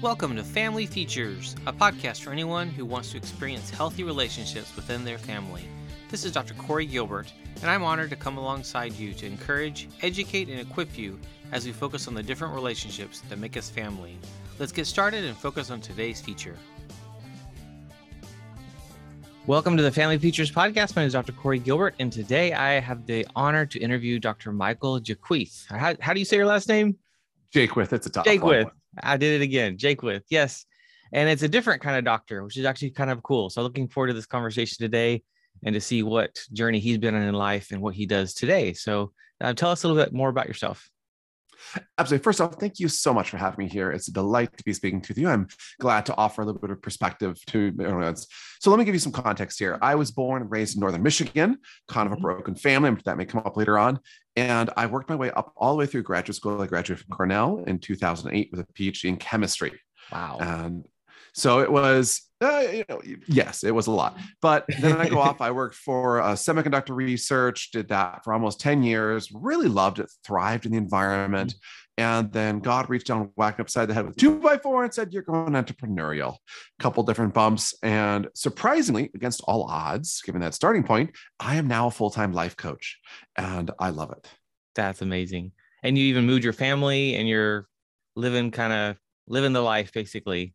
Welcome to Family Features, a podcast for anyone who wants to experience healthy relationships within their family. This is Dr. Corey Gilbert, and I'm honored to come alongside you to encourage, educate, and equip you as we focus on the different relationships that make us family. Let's get started and focus on today's feature. Welcome to the Family Features podcast. My name is Dr. Corey Gilbert, and today I have the honor to interview Dr. Michael Jaquith. How, how do you say your last name? Jaquith. It's a tough Jaquith. I did it again. Jake with Yes. And it's a different kind of doctor, which is actually kind of cool. So looking forward to this conversation today and to see what journey he's been on in life and what he does today. So uh, tell us a little bit more about yourself. Absolutely. First off, thank you so much for having me here. It's a delight to be speaking to you. I'm glad to offer a little bit of perspective to audience. So let me give you some context here. I was born and raised in Northern Michigan, kind of a mm-hmm. broken family. That may come up later on. And I worked my way up all the way through graduate school. I graduated from Cornell in 2008 with a PhD in chemistry. Wow. And so it was, uh, you know, yes, it was a lot. But then I go off. I worked for uh, semiconductor research, did that for almost 10 years, really loved it, thrived in the environment. And then God reached down, whacked me upside the head with two by four and said, You're going entrepreneurial. A couple different bumps. And surprisingly, against all odds, given that starting point, I am now a full time life coach and I love it. That's amazing. And you even moved your family and you're living kind of living the life basically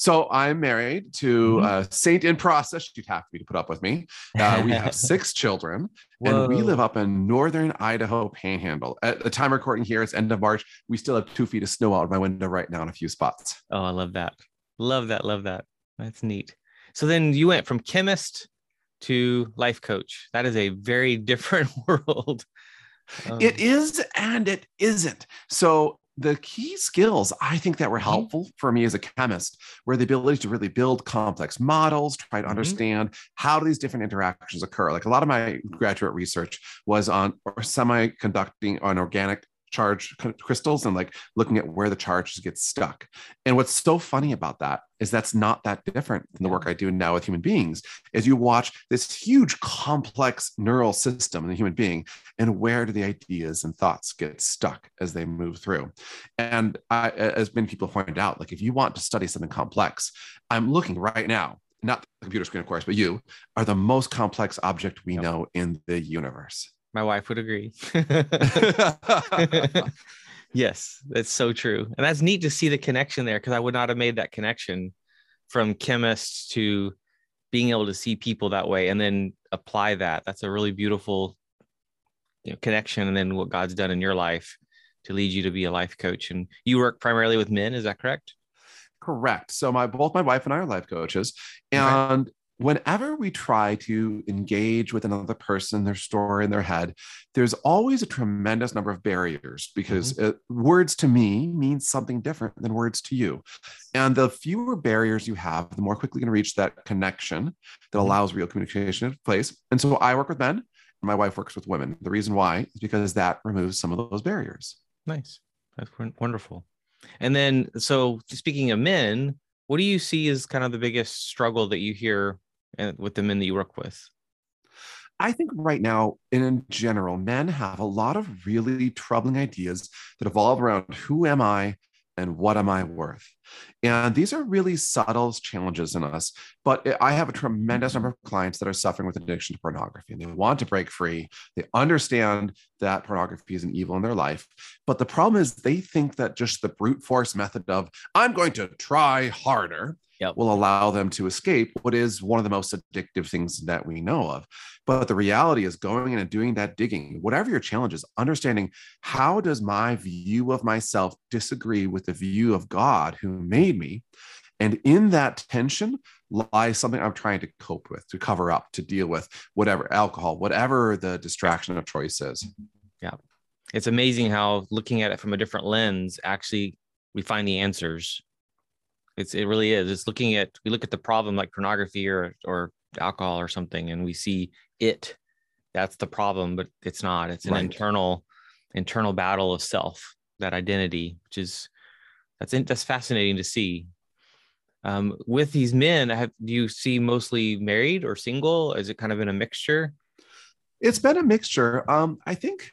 so I'm married to mm-hmm. a saint in process. She'd have to be to put up with me. Uh, we have six children, Whoa. and we live up in northern Idaho Panhandle. At the time recording here, it's end of March. We still have two feet of snow out of my window right now in a few spots. Oh, I love that. Love that. Love that. That's neat. So then you went from chemist to life coach. That is a very different world. Um, it is and it isn't. So the key skills I think that were mm-hmm. helpful for me as a chemist were the ability to really build complex models, try to mm-hmm. understand how do these different interactions occur. Like a lot of my graduate research was on semi-conducting on organic charge crystals and like looking at where the charges get stuck. And what's so funny about that is that's not that different than the work I do now with human beings. Is you watch this huge complex neural system in the human being, and where do the ideas and thoughts get stuck as they move through? And I, as many people pointed out, like if you want to study something complex, I'm looking right now not the computer screen, of course, but you are the most complex object we yep. know in the universe. My wife would agree. yes, that's so true. And that's neat to see the connection there because I would not have made that connection from chemists to being able to see people that way and then apply that. That's a really beautiful you know, connection. And then what God's done in your life to lead you to be a life coach. And you work primarily with men, is that correct? Correct. So my both my wife and I are life coaches, and okay whenever we try to engage with another person, their story in their head, there's always a tremendous number of barriers because mm-hmm. it, words to me mean something different than words to you. And the fewer barriers you have, the more quickly you can reach that connection that mm-hmm. allows real communication to place. And so I work with men, and my wife works with women. The reason why is because that removes some of those barriers. Nice. That's wonderful. And then, so speaking of men, what do you see as kind of the biggest struggle that you hear and with the men that you work with? I think right now, in general, men have a lot of really troubling ideas that evolve around who am I and what am I worth? And these are really subtle challenges in us. But I have a tremendous number of clients that are suffering with addiction to pornography and they want to break free. They understand that pornography is an evil in their life. But the problem is they think that just the brute force method of, I'm going to try harder yep. will allow them to escape what is one of the most addictive things that we know of. But the reality is going in and doing that digging, whatever your challenge is, understanding how does my view of myself disagree with the view of God who made me? And in that tension lies something I'm trying to cope with, to cover up, to deal with whatever alcohol, whatever the distraction of choice is. Mm-hmm. Yeah. It's amazing how looking at it from a different lens, actually, we find the answers it's it really is. It's looking at we look at the problem like pornography or or alcohol or something, and we see it. That's the problem, but it's not. It's an right. internal internal battle of self, that identity, which is that's that's fascinating to see. Um, with these men, have do you see mostly married or single? Is it kind of in a mixture? It's been a mixture. Um, I think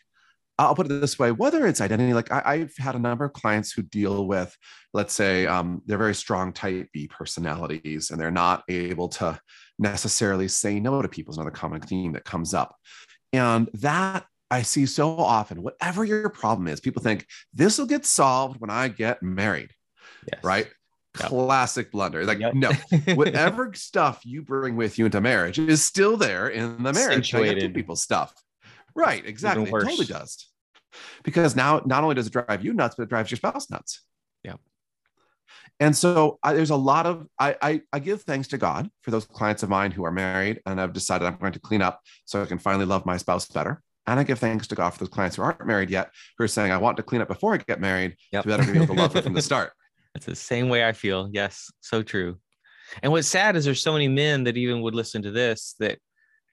I'll put it this way whether it's identity, like I, have had a number of clients who deal with, let's say, um, they're very strong type B personalities and they're not able to necessarily say no to people is another common theme that comes up. And that I see so often, whatever your problem is, people think this will get solved when I get married. Yes. Right. Yep. Classic blunder. Like, yep. no, whatever stuff you bring with you into marriage is still there in the marriage. Accentuated. People's stuff. Right. Exactly. It totally does. Because now, not only does it drive you nuts, but it drives your spouse nuts. Yeah. And so I, there's a lot of I, I, I give thanks to God for those clients of mine who are married and I've decided I'm going to clean up so I can finally love my spouse better. And I give thanks to God for those clients who aren't married yet, who are saying, I want to clean up before I get married yep. to better be able to love her from the start. That's the same way I feel. Yes, so true. And what's sad is there's so many men that even would listen to this that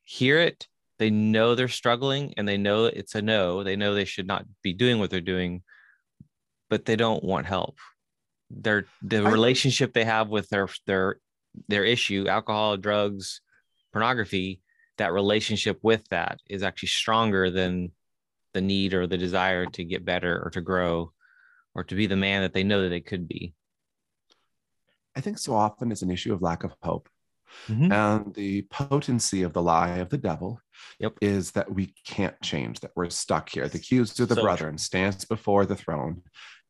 hear it, they know they're struggling and they know it's a no. They know they should not be doing what they're doing, but they don't want help their the I, relationship they have with their their their issue alcohol drugs pornography that relationship with that is actually stronger than the need or the desire to get better or to grow or to be the man that they know that they could be i think so often it's an issue of lack of hope mm-hmm. and the potency of the lie of the devil yep. is that we can't change that we're stuck here the accused of the so brethren stands before the throne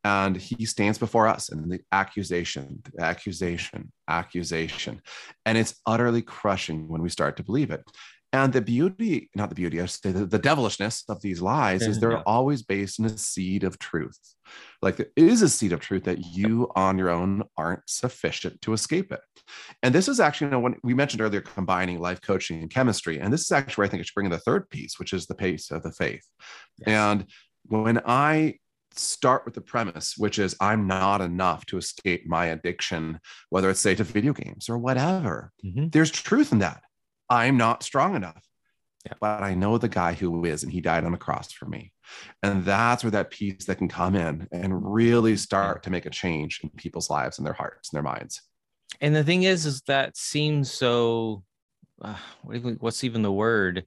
and he stands before us and the accusation the accusation accusation and it's utterly crushing when we start to believe it and the beauty not the beauty i should say the, the devilishness of these lies is they're yeah. always based in a seed of truth like there is a seed of truth that you on your own aren't sufficient to escape it and this is actually you know when we mentioned earlier combining life coaching and chemistry and this is actually where i think it should bring in the third piece which is the pace of the faith yes. and when i start with the premise, which is I'm not enough to escape my addiction, whether it's say to video games or whatever. Mm-hmm. There's truth in that. I'm not strong enough. Yeah. But I know the guy who is, and he died on the cross for me. And that's where that piece that can come in and really start to make a change in people's lives and their hearts and their minds. And the thing is, is that seems so. Uh, what's even the word?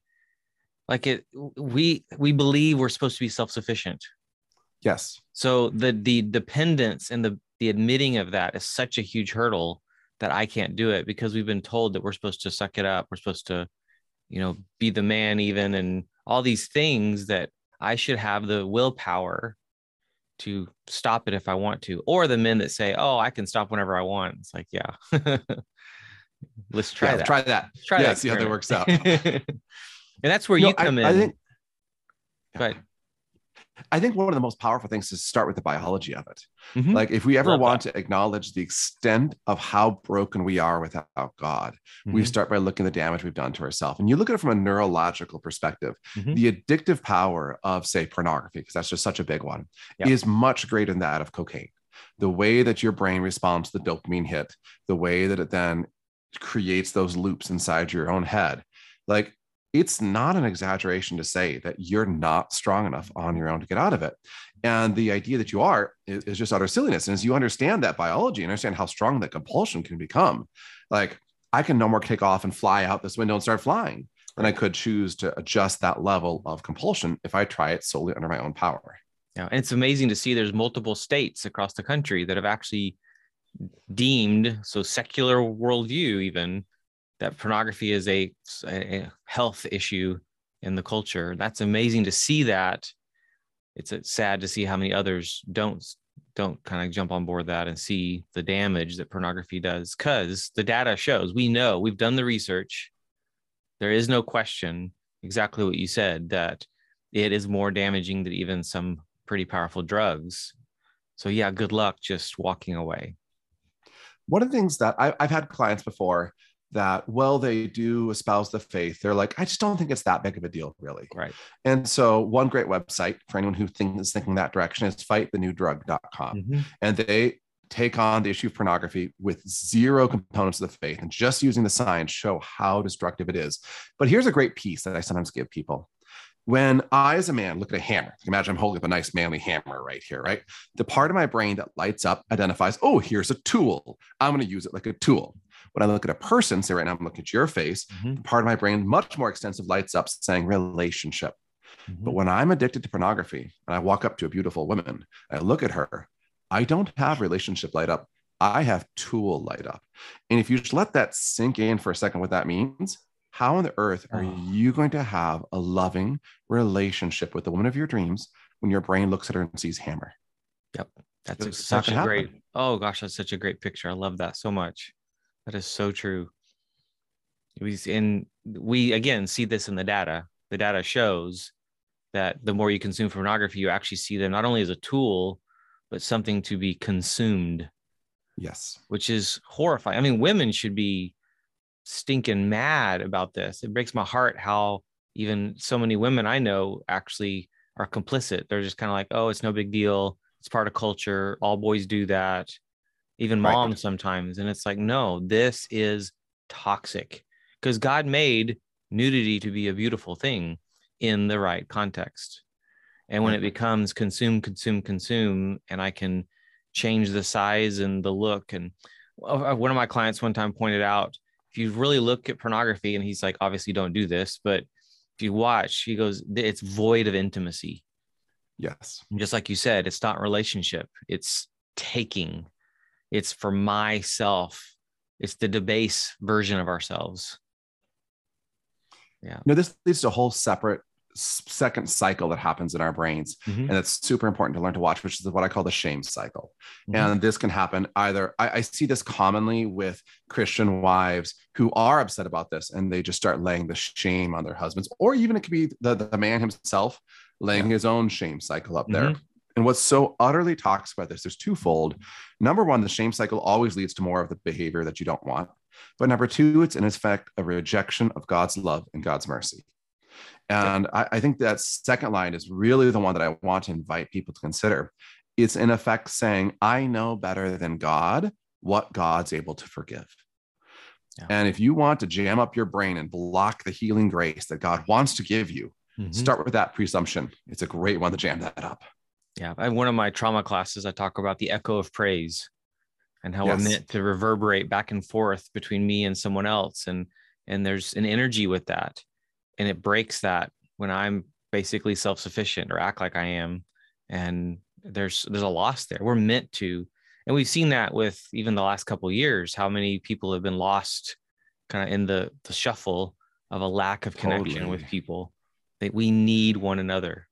Like it, we we believe we're supposed to be self sufficient, Yes. So the the dependence and the the admitting of that is such a huge hurdle that I can't do it because we've been told that we're supposed to suck it up. We're supposed to, you know, be the man even and all these things that I should have the willpower to stop it if I want to. Or the men that say, "Oh, I can stop whenever I want." It's like, yeah. Let's try yeah, that. Try that. Try yeah, that. See how that works out. and that's where you, you come I, in. I think, but I think one of the most powerful things is to start with the biology of it. Mm-hmm. Like if we ever Love want that. to acknowledge the extent of how broken we are without God, mm-hmm. we start by looking at the damage we've done to ourselves. And you look at it from a neurological perspective, mm-hmm. the addictive power of, say, pornography, because that's just such a big one, yep. is much greater than that of cocaine. The way that your brain responds to the dopamine hit, the way that it then creates those loops inside your own head. Like it's not an exaggeration to say that you're not strong enough on your own to get out of it. And the idea that you are is, is, just utter silliness. And as you understand that biology and understand how strong that compulsion can become, like I can no more kick off and fly out this window and start flying than I could choose to adjust that level of compulsion if I try it solely under my own power. Yeah. And it's amazing to see there's multiple states across the country that have actually deemed so secular worldview even that pornography is a, a health issue in the culture. That's amazing to see that. It's sad to see how many others don't don't kind of jump on board that and see the damage that pornography does because the data shows we know we've done the research there is no question exactly what you said that it is more damaging than even some pretty powerful drugs so yeah good luck just walking away one of the things that I, have had clients before that well they do espouse the faith they're like i just don't think it's that big of a deal really right and so one great website for anyone who think, is thinking that direction is fightthenewdrug.com mm-hmm. and they take on the issue of pornography with zero components of the faith and just using the science show how destructive it is but here's a great piece that i sometimes give people when I, as a man, look at a hammer, imagine I'm holding up a nice manly hammer right here, right? The part of my brain that lights up identifies, oh, here's a tool. I'm going to use it like a tool. When I look at a person, say right now, I'm looking at your face, mm-hmm. part of my brain, much more extensive, lights up saying relationship. Mm-hmm. But when I'm addicted to pornography and I walk up to a beautiful woman, I look at her, I don't have relationship light up. I have tool light up. And if you just let that sink in for a second, what that means, how on the earth are oh. you going to have a loving relationship with the woman of your dreams when your brain looks at her and sees hammer? Yep. That's such a great, oh gosh, that's such a great picture. I love that so much. That is so true. We in we again see this in the data. The data shows that the more you consume pornography, you actually see them not only as a tool, but something to be consumed. Yes. Which is horrifying. I mean, women should be stinking mad about this. It breaks my heart how even so many women I know actually are complicit. They're just kind of like, oh, it's no big deal. It's part of culture. All boys do that. Even moms right. sometimes. And it's like, no, this is toxic because God made nudity to be a beautiful thing in the right context. And when it becomes consume, consume, consume, and I can change the size and the look. And uh, one of my clients one time pointed out if you really look at pornography, and he's like, obviously don't do this, but if you watch, he goes, it's void of intimacy. Yes. And just like you said, it's not relationship, it's taking, it's for myself, it's the debase version of ourselves. Yeah. no this leads to a whole separate second cycle that happens in our brains mm-hmm. and it's super important to learn to watch which is what i call the shame cycle mm-hmm. and this can happen either I, I, see this commonly with christian wives who are upset about this and they just start laying the shame on their husbands or even it could be the, the man himself laying yeah. his own shame cycle up there mm-hmm. And what's so utterly toxic about this there's twofold number one the shame cycle always leads to more of the behavior that you don't want but number two it's in effect a rejection of god's love and god's mercy and I, I think that second line is really the one that I want to invite people to consider. It's in effect saying, I know better than God what God's able to forgive. Yeah. And if you want to jam up your brain and block the healing grace that God wants to give you, mm-hmm. start with that presumption. It's a great one to jam that up. Yeah. In one of my trauma classes, I talk about the echo of praise and how yes. we're meant to reverberate back and forth between me and someone else. And and there's an energy with that and it breaks that when i'm basically self-sufficient or act like i am and there's there's a loss there we're meant to and we've seen that with even the last couple years how many people have been lost kind of in the the shuffle of a lack of connection totally. with people that we need one another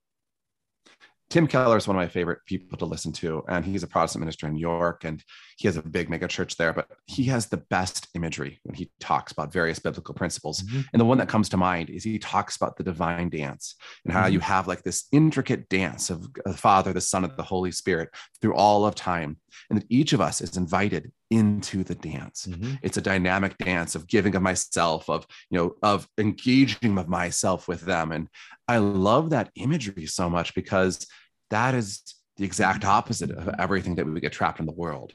Tim Keller is one of my favorite people to listen to, and he's a Protestant minister in New York, and he has a big mega church there. But he has the best imagery when he talks about various biblical principles. Mm-hmm. And the one that comes to mind is he talks about the divine dance and how mm-hmm. you have like this intricate dance of the Father, the Son, and the Holy Spirit through all of time, and that each of us is invited into the dance. Mm-hmm. It's a dynamic dance of giving of myself, of you know, of engaging of myself with them, and I love that imagery so much because that is the exact opposite of everything that we get trapped in the world.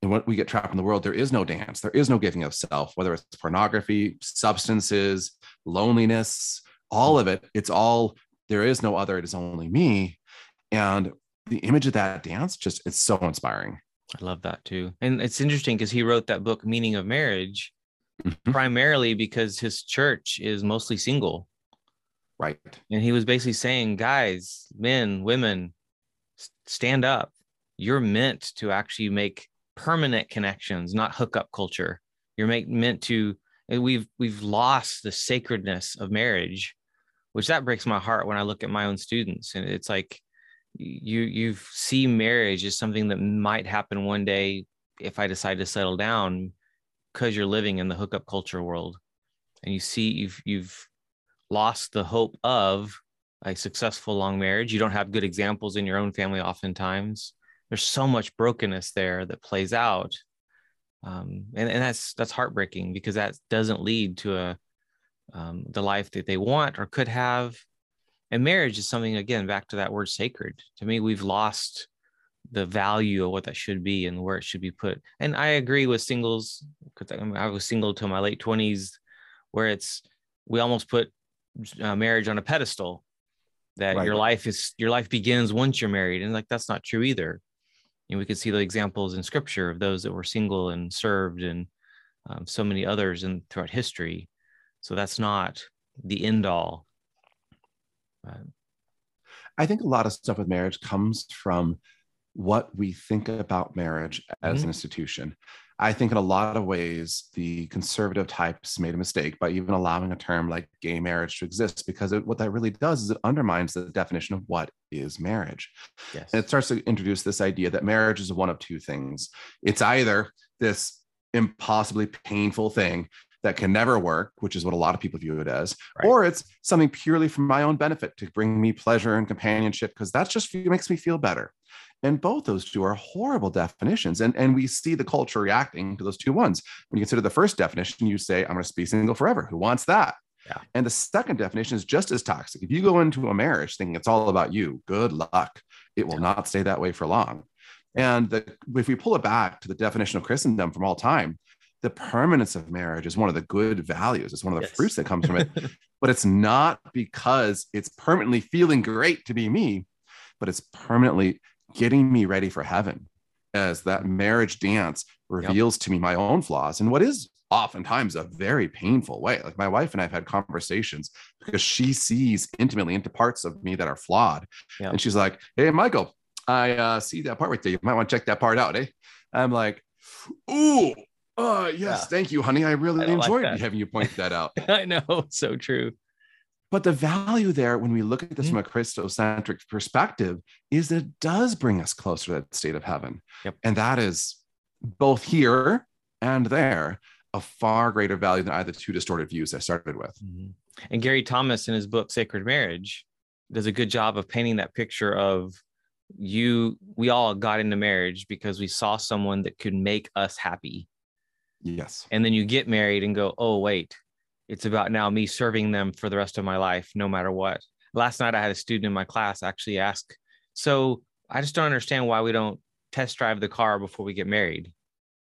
And when we get trapped in the world, there is no dance, there is no giving of self, whether it's pornography, substances, loneliness, all of it. It's all there is no other, it is only me. And the image of that dance just it's so inspiring. I love that too. And it's interesting because he wrote that book, Meaning of Marriage, mm-hmm. primarily because his church is mostly single. Right. And he was basically saying, guys, men, women, stand up. You're meant to actually make permanent connections, not hookup culture. You're make, meant to. we've we've lost the sacredness of marriage, which that breaks my heart when I look at my own students. And it's like you you see marriage as something that might happen one day if I decide to settle down, because you're living in the hookup culture world, and you see you've you've lost the hope of a successful long marriage. You don't have good examples in your own family, oftentimes. There's so much brokenness there that plays out. Um, and, and that's that's heartbreaking because that doesn't lead to a um, the life that they want or could have. And marriage is something again back to that word sacred. To me, we've lost the value of what that should be and where it should be put. And I agree with singles because I was single till my late twenties, where it's we almost put uh, marriage on a pedestal that right. your life is your life begins once you're married and like that's not true either and we could see the examples in scripture of those that were single and served and um, so many others and throughout history so that's not the end all uh, I think a lot of stuff with marriage comes from what we think about marriage as mm-hmm. an institution. I think in a lot of ways, the conservative types made a mistake by even allowing a term like gay marriage to exist because it, what that really does is it undermines the definition of what is marriage. Yes. And it starts to introduce this idea that marriage is one of two things it's either this impossibly painful thing that can never work, which is what a lot of people view it as, right. or it's something purely for my own benefit to bring me pleasure and companionship because that's just makes me feel better. And both those two are horrible definitions. And, and we see the culture reacting to those two ones. When you consider the first definition, you say, I'm going to be single forever. Who wants that? Yeah. And the second definition is just as toxic. If you go into a marriage thinking it's all about you, good luck. It will not stay that way for long. And the, if we pull it back to the definition of Christendom from all time, the permanence of marriage is one of the good values. It's one of the yes. fruits that comes from it. but it's not because it's permanently feeling great to be me, but it's permanently getting me ready for heaven as that marriage dance reveals yep. to me my own flaws and what is oftentimes a very painful way. Like my wife and I have had conversations because she sees intimately into parts of me that are flawed. And she's like, Hey, Michael, I uh, see that part right there. You might want to check that part out. Eh? I'm like, Ooh, oh, yes. Yeah. Thank you, honey. I really I enjoyed like having you point that out. I know. So true. But the value there, when we look at this mm-hmm. from a Christocentric perspective, is that it does bring us closer to that state of heaven. Yep. And that is both here and there a far greater value than either two distorted views I started with. Mm-hmm. And Gary Thomas, in his book Sacred Marriage, does a good job of painting that picture of you. We all got into marriage because we saw someone that could make us happy. Yes. And then you get married and go, oh, wait, it's about now me serving them for the rest of my life, no matter what. Last night, I had a student in my class actually ask, So I just don't understand why we don't test drive the car before we get married.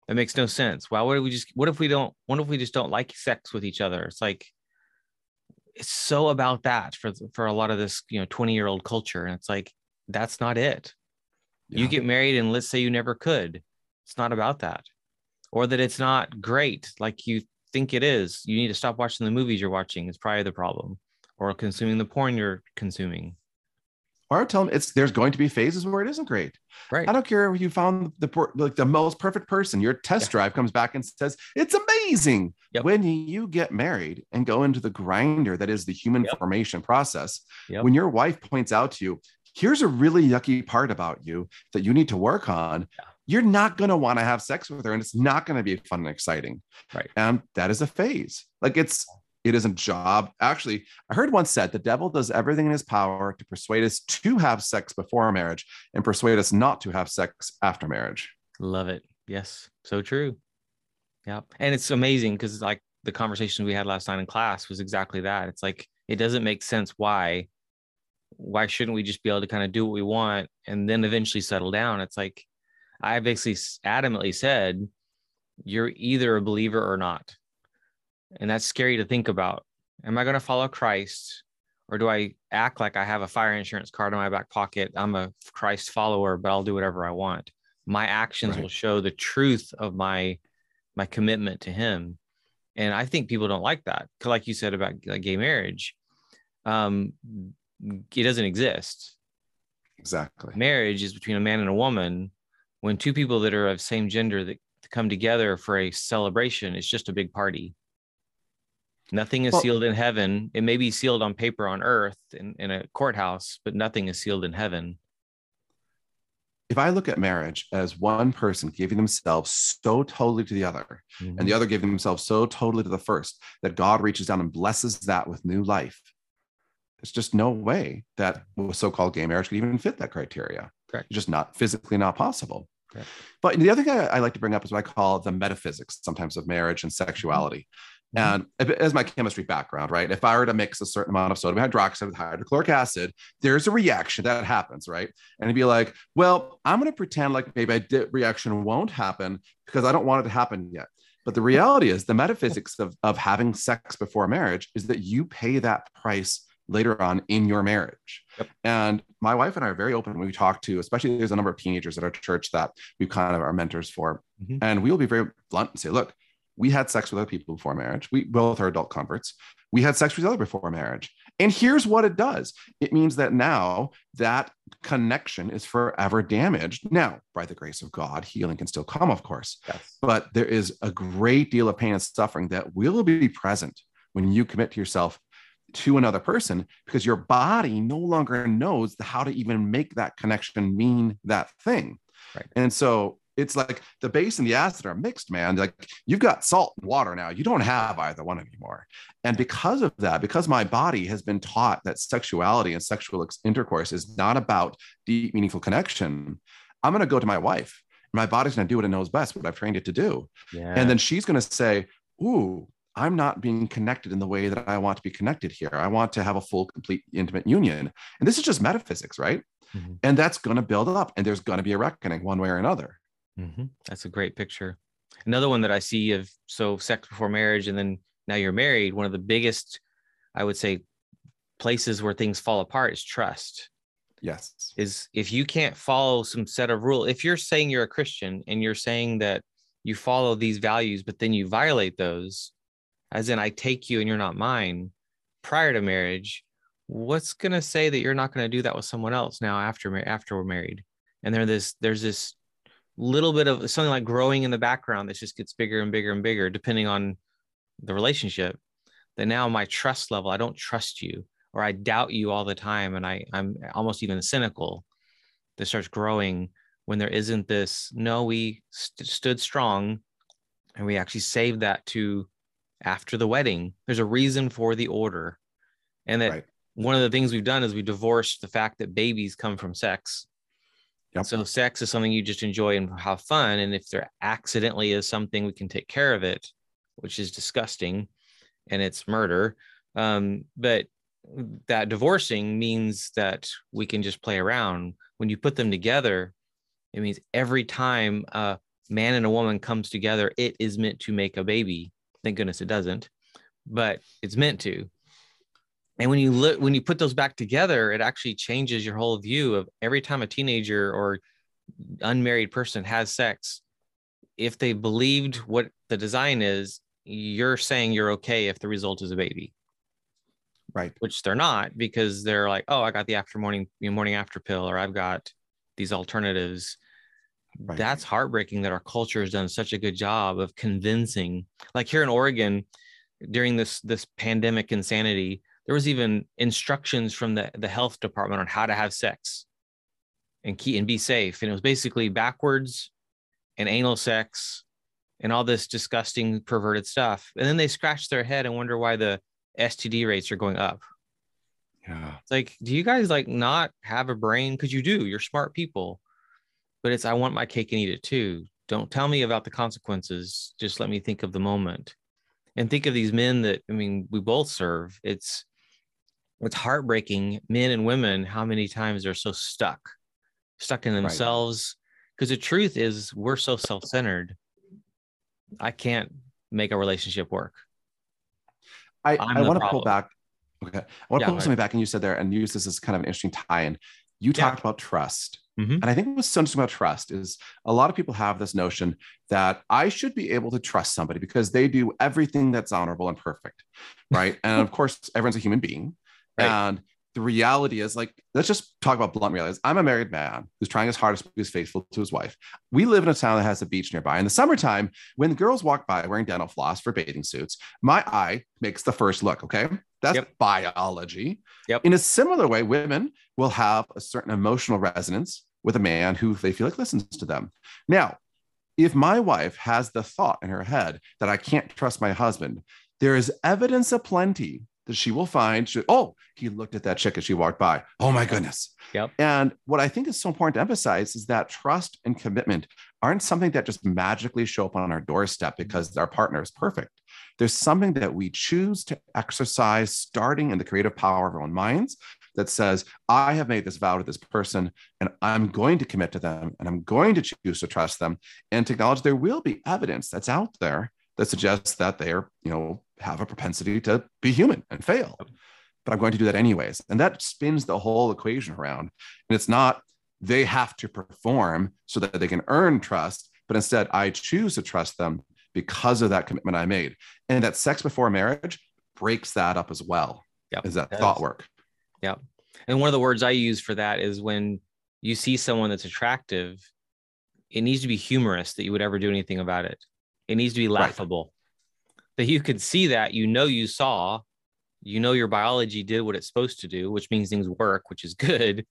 That makes no sense. Why would we just, what if we don't, what if we just don't like sex with each other? It's like, it's so about that for for a lot of this you know 20 year old culture and it's like that's not it yeah. you get married and let's say you never could it's not about that or that it's not great like you think it is, you need to stop watching the movies you're watching. It's probably the problem, or consuming the porn you're consuming. Or tell them it's there's going to be phases where it isn't great. Right. I don't care if you found the like the most perfect person. Your test yeah. drive comes back and says it's amazing. Yep. When you get married and go into the grinder that is the human yep. formation process, yep. when your wife points out to you, here's a really yucky part about you that you need to work on. Yeah you're not going to want to have sex with her and it's not going to be fun and exciting. Right. And that is a phase. Like it's, it is a job. Actually, I heard once said the devil does everything in his power to persuade us to have sex before marriage and persuade us not to have sex after marriage. Love it. Yes. So true. Yeah. And it's amazing because like the conversation we had last night in class was exactly that. It's like, it doesn't make sense why why shouldn't we just be able to kind of do what we want and then eventually settle down it's like I basically adamantly said, you're either a believer or not. And that's scary to think about. Am I going to follow Christ or do I act like I have a fire insurance card in my back pocket? I'm a Christ follower, but I'll do whatever I want. My actions right. will show the truth of my my commitment to him. And I think people don't like that. Like you said about like gay marriage, um, it doesn't exist. Exactly. Marriage is between a man and a woman when two people that are of same gender that come together for a celebration, it's just a big party. Nothing is well, sealed in heaven. It may be sealed on paper on earth in, in a courthouse, but nothing is sealed in heaven. If I look at marriage as one person giving themselves so totally to the other, mm-hmm. and the other giving themselves so totally to the first, that God reaches down and blesses that with new life, there's just no way that so called gay marriage could even fit that criteria. Correct. It's just not physically not possible. But the other thing I, like to bring up is what I call the metaphysics sometimes of marriage and sexuality. Mm-hmm. And as my chemistry background, right? If I were to mix a certain amount of sodium hydroxide with hydrochloric acid, there's a reaction that happens, right? And it'd be like, well, I'm going to pretend like maybe a reaction won't happen because I don't want it to happen yet. But the reality is, the metaphysics of, of having sex before marriage is that you pay that price later on in your marriage. Yep. And my wife and I are very open when we talk to, especially there's a number of teenagers at our church that we kind of are mentors for. Mm-hmm. And we will be very blunt and say, look, we had sex with other people before marriage. We both are adult converts. We had sex with other before marriage. And here's what it does it means that now that connection is forever damaged. Now, by the grace of God, healing can still come, of course, yes. but there is a great deal of pain and suffering that will be present when you commit to yourself to another person because your body no longer knows how to even make that connection mean that thing. Right. And so it's like the base and the acid are mixed, man. Like you've got salt and water now. You don't have either one anymore. And because of that, because my body has been taught that sexuality and sexual intercourse is not about deep, meaningful connection, I'm going to go to my wife. My body's going to do what it knows best, what I've trained it to do. Yeah. And then she's going to say, Ooh, I'm not being connected in the way that I want to be connected here. I want to have a full, complete, intimate union. And this is just metaphysics, right? Mm-hmm. And that's going to build up, and there's going to be a reckoning one way or another. Mm-hmm. That's a great picture. Another one that I see of so sex before marriage, and then now you're married. One of the biggest, I would say, places where things fall apart is trust. Yes. Is if you can't follow some set of rule, if you're saying you're a Christian and you're saying that you follow these values, but then you violate those, as in I take you and you're not mine, prior to marriage, what's gonna say that you're not gonna do that with someone else now after after we're married? And there this there's this little bit of something like growing in the background that just gets bigger and bigger and bigger depending on the relationship that now my trust level i don't trust you or i doubt you all the time and i i'm almost even cynical that starts growing when there isn't this no we st- stood strong and we actually saved that to after the wedding there's a reason for the order and that right. one of the things we've done is we divorced the fact that babies come from sex Yep. So sex is something you just enjoy and have fun. And if there accidentally is something, we can take care of it, which is disgusting and it's murder. Um, but that divorcing means that we can just play around. When you put them together, it means every time a man and a woman comes together, it is meant to make a baby. Thank goodness it doesn't, but it's meant to. And when you look when you put those back together it actually changes your whole view of every time a teenager or unmarried person has sex if they believed what the design is you're saying you're okay if the result is a baby. Right. Which they're not because they're like oh i got the after morning you know, morning after pill or i've got these alternatives right. that's heartbreaking that our culture has done such a good job of convincing like here in oregon during this this pandemic insanity there was even instructions from the, the health department on how to have sex and key and be safe. And it was basically backwards and anal sex and all this disgusting perverted stuff. And then they scratch their head and wonder why the STD rates are going up. Yeah. It's like, do you guys like not have a brain? Because you do, you're smart people. But it's I want my cake and eat it too. Don't tell me about the consequences. Just let me think of the moment. And think of these men that I mean we both serve. It's it's heartbreaking men and women how many times they're so stuck stuck in themselves because right. the truth is we're so self-centered i can't make a relationship work i, I want to pull back okay i want to yeah, pull right. something back and you said there and use this as kind of an interesting tie-in you talked about trust mm-hmm. and i think what's so interesting about trust is a lot of people have this notion that i should be able to trust somebody because they do everything that's honorable and perfect right and of course everyone's a human being Right. And the reality is like, let's just talk about blunt realities. I'm a married man who's trying his hardest to be faithful to his wife. We live in a town that has a beach nearby. In the summertime, when the girls walk by wearing dental floss for bathing suits, my eye makes the first look. Okay. That's yep. biology. Yep. In a similar way, women will have a certain emotional resonance with a man who they feel like listens to them. Now, if my wife has the thought in her head that I can't trust my husband, there is evidence aplenty that she will find. She, oh, he looked at that chick as she walked by. Oh my goodness. Yep. And what I think is so important to emphasize is that trust and commitment aren't something that just magically show up on our doorstep because our partner is perfect. There's something that we choose to exercise starting in the creative power of our own minds that says, I have made this vow to this person and I'm going to commit to them and I'm going to choose to trust them and to acknowledge there will be evidence that's out there that suggests that they are, you know, have a propensity to be human and fail. But I'm going to do that anyways. And that spins the whole equation around. And it's not they have to perform so that they can earn trust, but instead I choose to trust them because of that commitment I made. And that sex before marriage breaks that up as well. Yep. Is that Yes. thought work? Yeah. And one of the words I use for that is when you see someone that's attractive, it needs to be humorous that you would ever do anything about it. It needs to be Right. laughable. That you could see that, you know, you saw, you know, your biology did what it's supposed to do, which means things work, which is good.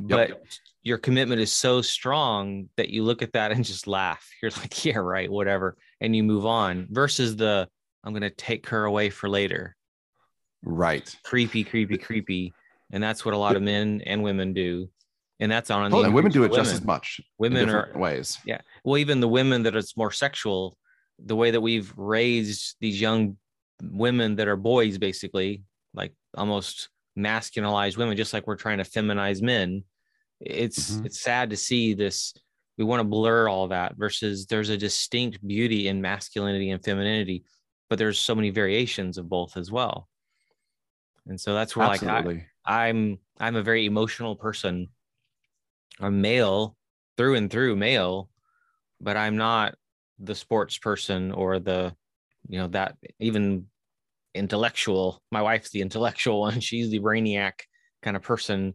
But your commitment is so strong that you look at that and just laugh. You're like, yeah, right, whatever. And you move on versus the, I'm going to take her away for later Right. creepy, creepy, creepy. And that's what a lot of men and women do. And that's on the and women do it for just as women. much. Women different are ways. yeah. Well, even the women that it's more sexual, the way that we've raised these young women that are boys, basically, like almost masculinized women, just like we're trying to feminize men. It's Mhm. it's sad to see this. We want to blur all that versus there's a distinct beauty in masculinity and femininity, but there's so many variations of both as well. And so that's where like I, I'm I'm a very emotional person. I'm male through and through male, but I'm not the sports person or the you know that even intellectual. My wife's the intellectual one. She's the brainiac kind of person,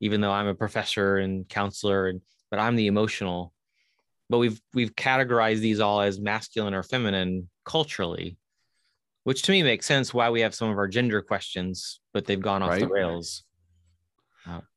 even though I'm a professor and counselor and but I'm the emotional. But we've we've categorized these all as masculine or feminine culturally, which to me makes sense why we have some of our gender questions, but they've gone off the Right.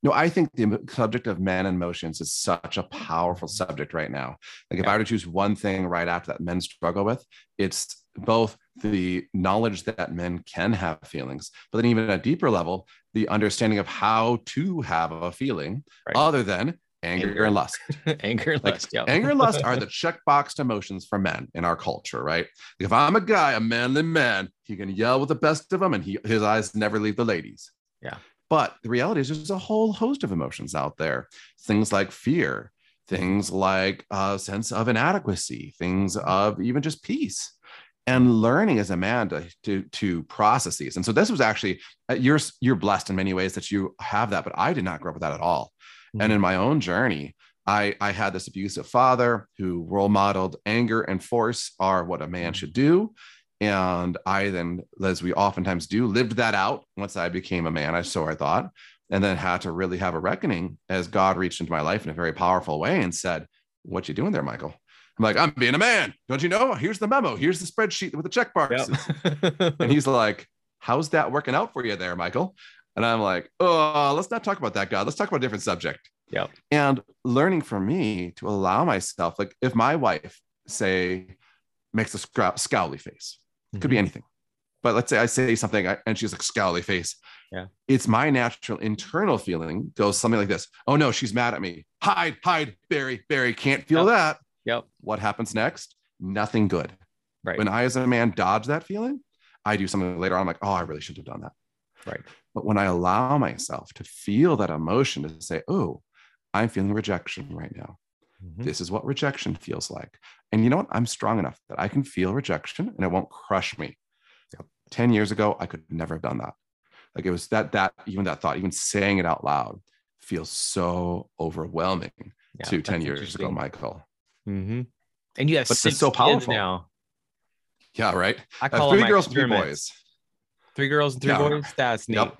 No, I think the subject of men and emotions is such a powerful subject right now. Like, if I were to choose one thing right after that men struggle with, it's both the knowledge that men can have feelings, but then even at a deeper level, the understanding of how to have a feeling Right. other than anger, Anger. and lust. anger and Like, lust. Yeah. anger and lust are the checkboxed emotions for men in our culture, right? If I'm a guy, a manly man, he can yell with the best of them, and he his eyes never leave the ladies. Yeah. But the reality is, there's a whole host of emotions out there. Things like fear, things like a sense of inadequacy, things of even just peace. And learning as a man to, to, to process these. And so this was actually uh, you're you're blessed in many ways that you have that, but I did not grow up with that at all. And Mhm. in my own journey, I, I had this abusive father who role modeled anger and force are what a man should do. And I then, as we oftentimes do, lived that out once I became a man. I so I thought, and then had to really have a reckoning as God reached into my life in a very powerful way and said, "What you doing there, Michael?" I'm like, "I'm being a man. Don't you know? Here's the memo. Here's the spreadsheet with the check marks." Yep. And he's like, How's that working out for you there, Michael? And I'm like, Oh, let's not talk about that, God. Let's talk about a different subject. Yeah. And learning for me to allow myself, like if my wife, say, makes a scowly face, could be Mhm. anything. But let's say I say something and she's like scowly face. Yeah. It's my natural internal feeling goes something like this. Oh no, she's mad at me. Hide, hide, bury, bury, can't feel Yep. that. Yep. What happens next? Nothing good Right. when I, as a man, dodge that feeling, I do something later on. I'm like, oh, I really should have done that. Right. But when I allow myself to feel that emotion, to say, oh, I'm feeling rejection right now. Mhm. This is what rejection feels like. And you know what? I'm strong enough that I can feel rejection and it won't crush me. Yep. 10 years ago, I could never have done that. Like it was that, that, even that thought, even saying it out loud feels so overwhelming Yeah, to 10 years ago. Michael. Mhm. And you have But it's six so powerful. now. Yeah, right. I have call three them my girls three boys. Three girls and three Yeah. boys. That's neat. Yep.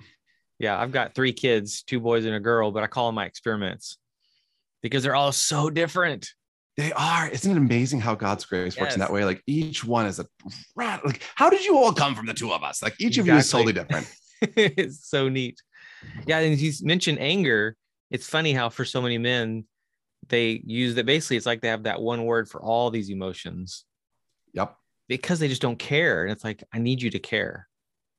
Yeah, I've got three kids, two boys and a girl, but I call them my experiments because they're all so different. They are. Isn't it amazing how God's grace works in that way? Like each one is a rat. Like, how did you all come from the two of us? Like each of you is totally different. it's so neat. Yeah, and you mentioned anger. It's funny how for so many men they use that. Basically, it's like they have that one word for all these emotions Yep. because they just don't care. And it's like, I need you to care.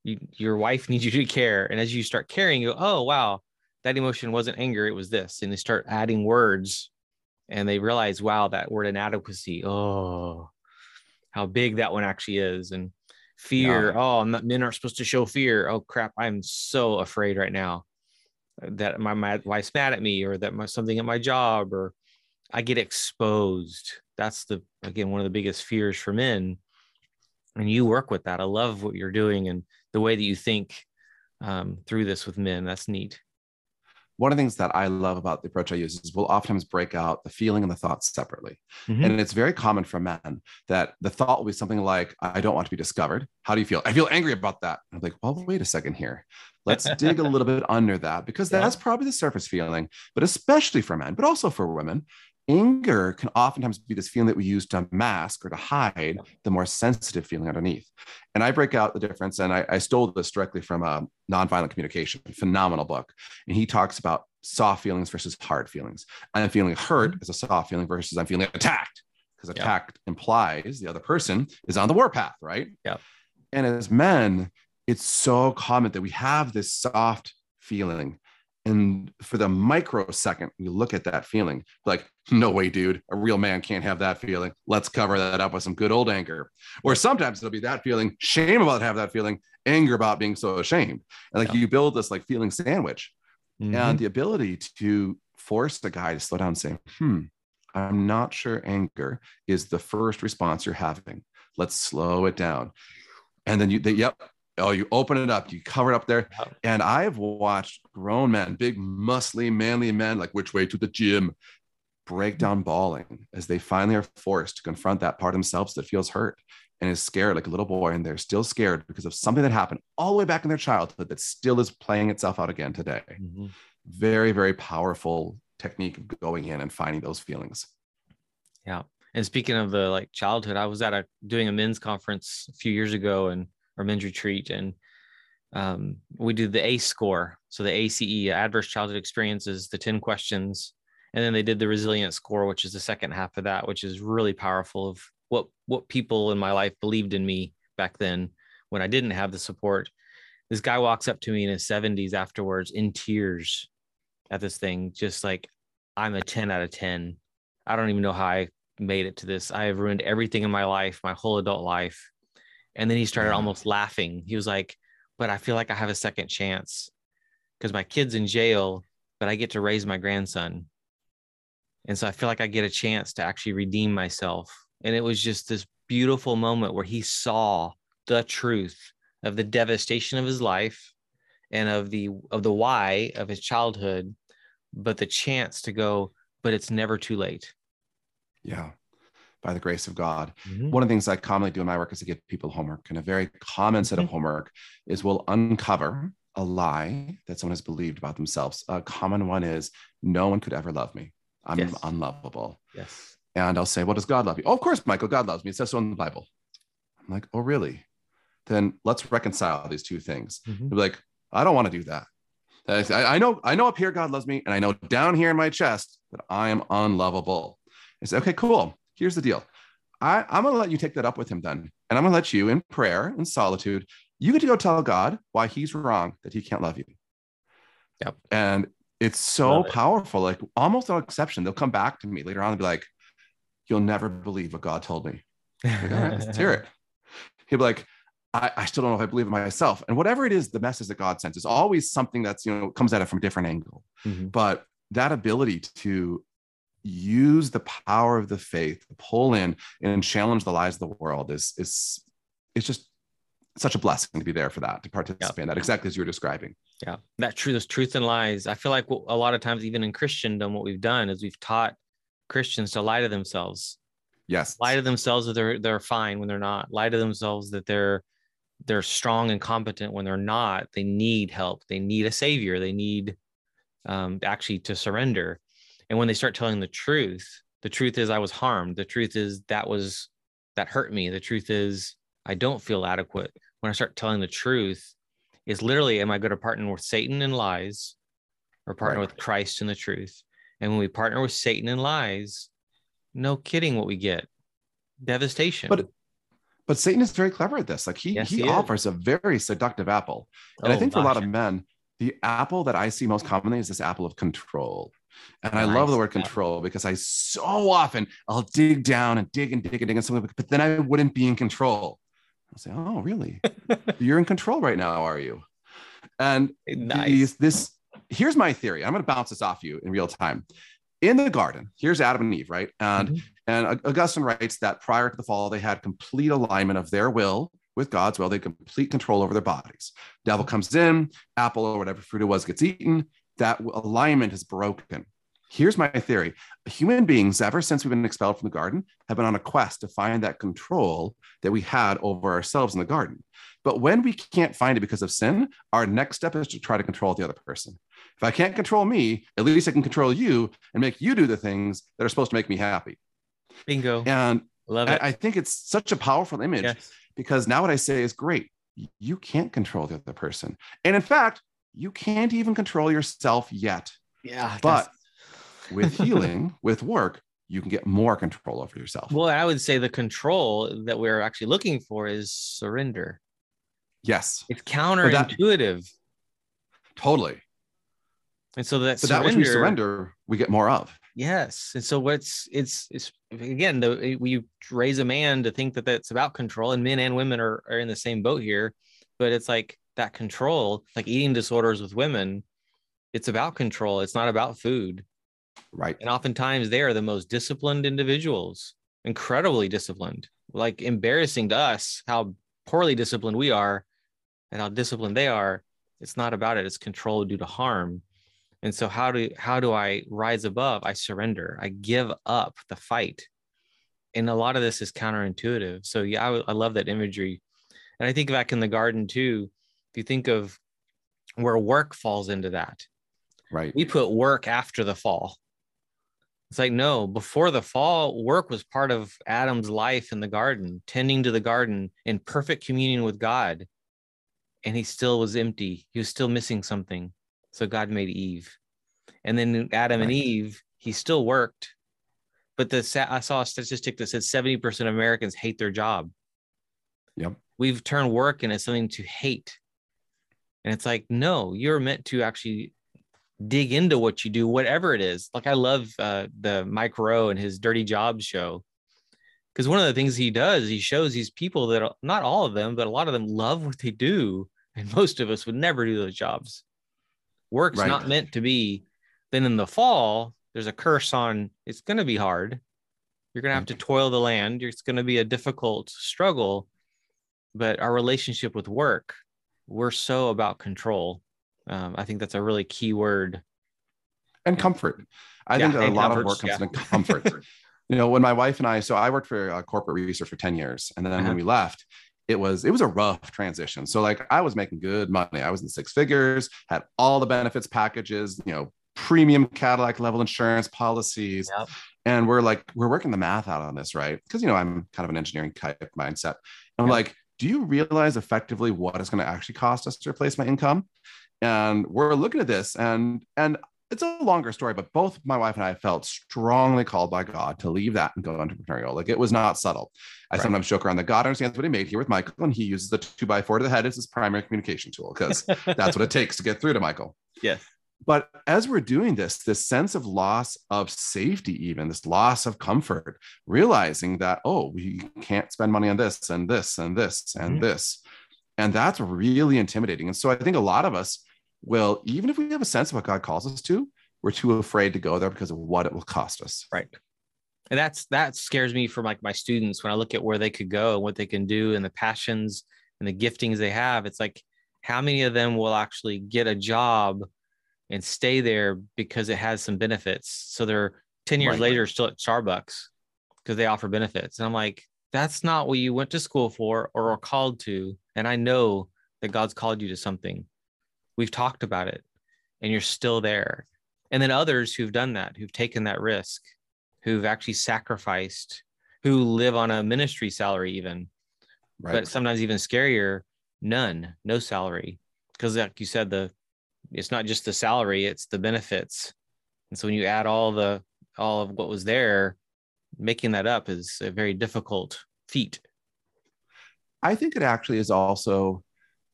You, your wife needs you to care. And as you start caring, you go, oh wow, that emotion wasn't anger, it was this. And they start adding words, and they realize, wow, that word inadequacy. Oh, how big that one actually is. And fear. Yeah. Oh, not, men aren't supposed to show fear. Oh crap, I'm so afraid right now that my, my wife's mad at me, or that my, something at my job, or I get exposed. That's the again one of the biggest fears for men. And you work with that. I love what you're doing and the way that you think um, through this with men. That's neat. One of the things that I love about the approach I use is we'll oftentimes break out the feeling and the thoughts separately. Mhm. And it's very common for men that the thought will be something like, I don't want to be discovered. How do you feel? I feel angry about that. I'm like, well, wait a second here. Let's dig a little bit under that because Yeah. that's probably the surface feeling, but especially for men, but also for women. Anger can oftentimes be this feeling that we use to mask or to hide the more sensitive feeling underneath. And I break out the difference, and I, I stole this directly from a nonviolent communication, phenomenal book. And he talks about soft feelings versus hard feelings. I'm feeling hurt is a soft feeling versus I'm feeling attacked because Yeah. attacked implies the other person is on the warpath, right? Yeah. And as men, it's so common that we have this soft feeling. And for the microsecond, we look at that feeling like, no way, dude, a real man can't have that feeling. Let's cover that up with some good old anger. Or sometimes it'll be that feeling, shame about having that feeling, anger about being so ashamed. And like Yeah. you build this like feeling sandwich Mhm. and the ability to force the guy to slow down and say, hmm, I'm not sure anger is the first response you're having. Let's slow it down. And then you, they, yep. Oh, you open it up, you cover it up there. And I have watched grown men, big, muscly, manly men, like which way to the gym, break down bawling as they finally are forced to confront that part of themselves that feels hurt and is scared like a little boy. And they're still scared because of something that happened all the way back in their childhood that still is playing itself out again today Mhm. very very powerful technique of going in and finding those feelings Yeah. And speaking of the like childhood, I was at a doing a men's conference a few years ago and or men's retreat, and um, we did the ACE score. So the ACE, adverse childhood experiences, the 10 questions, and then they did the resilient score, which is the second half of that, which is really powerful of what what people in my life believed in me back then when I didn't have the support. This guy walks up to me in his 70s afterwards in tears at this thing, just like I'm a 10 out of 10. I don't even know how I made it to this. I have ruined everything in my life, my whole adult life. And then he started almost laughing. He was like, But I feel like I have a second chance because my kid's in jail, but I get to raise my grandson. And so I feel like I get a chance to actually redeem myself. And it was just this beautiful moment where he saw the truth of the devastation of his life and of the of the why of his childhood, but the chance to go, but it's never too late. yeah by the grace of god Mhm. one of the things i commonly do in my work is to give people homework and a very common set of Mhm. homework is we'll uncover a lie that someone has believed about themselves a common one is no one could ever love me i'm Yes. unlovable Yes. and i'll say well does god love you oh, of course michael god loves me it says so in the bible i'm like oh really then let's reconcile these two things Mhm. Be like, I don't want to do that. I, I know, I know up here God loves me, and I know down here in my chest that I am unlovable. I say, okay, cool. Here's the deal. I, I'm gonna let you take that up with him then. And I'm gonna let you in prayer and solitude, you get to go tell God why he's wrong that he can't love you. Yep. And it's so it. powerful, like almost no exception. They'll come back to me later on and be like, You'll never believe what God told me. Like, all right, let's hear it. He'll be like, I, I still don't know if I believe it myself. And whatever it is, the message that God sends is always something that's, you know, comes at it from a different angle. Mhm. But that ability to use the power of the faith, to pull in and challenge the lies of the world is, is, it's just such a blessing to be there for that, to participate in that, exactly as you were describing. Yeah, that truth is truth and lies. I feel like a lot of times, even in Christendom, what we've done is we've taught Christians to lie to themselves, Yes. lie to themselves that they're they're fine when they're not, lie to themselves that they're they're strong and competent when they're not. They need help. They need a savior. They need um, actually to surrender. And when they start telling the truth, the truth is I was harmed. The truth is that was that hurt me. The truth is I don't feel adequate. When I start telling the truth, is literally am I going to partner with Satan and lies or partner Right. with Christ and the truth? And when we partner with Satan and lies, no kidding what we get. Devastation. But but Satan is very clever at this. Like he Yes, he, he offers a very seductive apple. And I Oh, think for a lot of men, the apple that I see most commonly is this apple of control. And I love the word control because I so often I'll dig down and dig and dig and dig and something, but then I wouldn't be in control. I'll say, Oh, really? You're in control right now, are you? And nice. these, this here's my theory. I'm going to bounce this off you in real time. In the garden, here's Adam and Eve, right? And Mhm. and Augustine writes that prior to the fall, they had complete alignment of their will with God's will. They had complete control over their bodies. Devil comes in, apple or whatever fruit it was gets eaten. That alignment is broken. Here's my theory: human beings, ever since we've been expelled from the garden, have been on a quest to find that control that we had over ourselves in the garden. But when we can't find it because of sin, our next step is to try to control the other person. If I can't control me, at least I can control you and make you do the things that are supposed to make me happy. Bingo. And Love it. I, I think it's such a powerful image yes. because now what I say is great. You can't control the other person. And in fact, you can't even control yourself yet. Yeah. But with healing, with work, you can get more control over yourself. well, I would say the control that we're actually looking for is surrender. yes, It's that- counterintuitive. totally. and so that But that which we surrender, we get more of. Yes. And so what's it's it's again the we raise a man to think that that's about control and men and women are, are in the same boat here, but it's like that control, like eating disorders with women, it's about control. It's not about food. Right. And oftentimes they are the most disciplined individuals, incredibly disciplined, like embarrassing to us how poorly disciplined we are and how disciplined they are. It's not about it, it's control due to harm. And so how do how do I rise above? I surrender. I give up the fight. And a lot of this is counterintuitive. So yeah, I, I love that imagery. And I think back in the garden too, if you think of where work falls into that, Right. we put work after the fall. It's like, no, before the fall, work was part of Adam's life in the garden, tending to the garden in perfect communion with God. And he still was empty. He was still missing something. So God made Eve. And then Adam and Eve, he still worked. But the I saw a statistic that said 70% of Americans hate their job. Yep. We've turned work into something to hate. And it's like, no, you're meant to actually dig into what you do, whatever it is. Like I love uh, the Mike Rowe and his Dirty Jobs show. Because one of the things he does, he shows these people that are, not all of them, but a lot of them love what they do. And most of us would never do those jobs. Work's Right. not meant to be. Then in the fall, there's a curse on it's going to be hard. You're going to have to toil the land. It's going to be a difficult struggle. But our relationship with work, we're so about control. Um, I think that's a really key word. and comfort. I Yeah, think a lot of work comes yeah. in comfort. you know, when my wife and I, so I worked for uh, corporate research for 10 years. And then Uh-huh. when we left, it was it was a rough transition. So like I was making good money. I was in six figures, had all the benefits packages, you know, premium Cadillac level insurance policies. Yep. And we're like, we're working the math out on this, right? Because you know, I'm kind of an engineering type mindset. I'm Yep. like, do you realize effectively what it's going to actually cost us to replace my income? And we're looking at this, and and it's a longer story, but both my wife and I felt strongly called by God to leave that and go entrepreneurial. Like it was not subtle. I Right. sometimes joke around that God understands what he made here with Michael, and he uses the two by four to the head as his primary communication tool because that's what it takes to get through to Michael. Yes. But as we're doing this, this sense of loss of safety, even this loss of comfort, realizing that, oh, we can't spend money on this and this and this and Mhm. this. And that's really intimidating. And so I think a lot of us will, even if we have a sense of what God calls us to, we're too afraid to go there because of what it will cost us. Right. And that's that scares me from like my students when I look at where they could go and what they can do and the passions and the giftings they have. It's like how many of them will actually get a job and stay there because it has some benefits. So they're 10 years Right. later still at Starbucks because they offer benefits. And I'm like, that's not what you went to school for or are called to. And I know that God's called you to something. We've talked about it and you're still there. And then others who've done that, who've taken that risk, who've actually sacrificed, who live on a ministry salary, even, Right. but sometimes even scarier, none, no salary. Because like you said, the it's not just the salary, it's the benefits. And so when you add all the all of what was there, making that up is a very difficult feat. I think it actually is also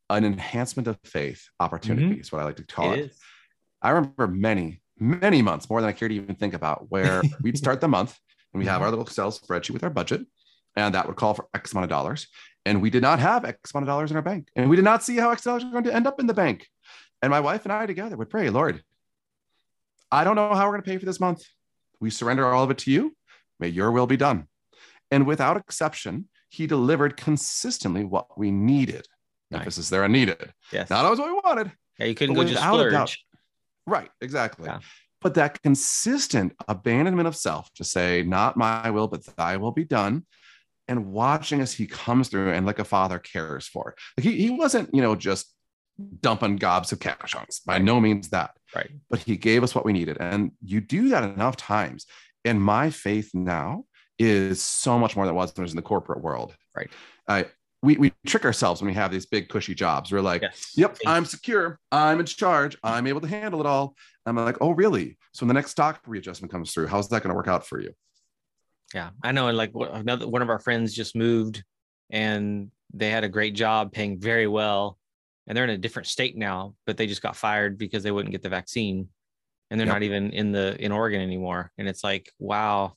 an enhancement of faith opportunity, mm-hmm. is what I like to call it. It. I remember many, many months, more than I care to even think about, where we'd start the month and we have mm-hmm. our little Excel spreadsheet with our budget, and that would call for X amount of dollars. And we did not have X amount of dollars in our bank. And we did not see how X dollars were going to end up in the bank. And my wife and I together would pray, Lord, I don't know how we're going to pay for this month. We surrender all of it to you. May your will be done. And without exception, he delivered consistently what we needed. Nice. Emphasis there on needed. Yes. Not always what we wanted, yeah, you couldn't go just a doubt- splurge. Right, exactly. Yeah. But that consistent abandonment of self to say, not my will, but thy will be done. and watching as he comes through and like a father cares for. Like he, he wasn't, you know, just dumping gobs of cash on us by right. no means that. Right. But he gave us what we needed. And you do that enough times. And my faith now is so much more than it was when I was in the corporate world. Right. I, we, we trick ourselves when we have these big cushy jobs. We're like, yes. yep, I'm secure. I'm in charge. I'm able to handle it all. I'm like, oh, really? So when the next stock readjustment comes through, how's that going to work out for you? Yeah, I know. And like another one of our friends just moved, and they had a great job, paying very well, and they're in a different state now, but they just got fired because they wouldn't get the vaccine, and they're yep. not even in the in Oregon anymore. And it's like, wow,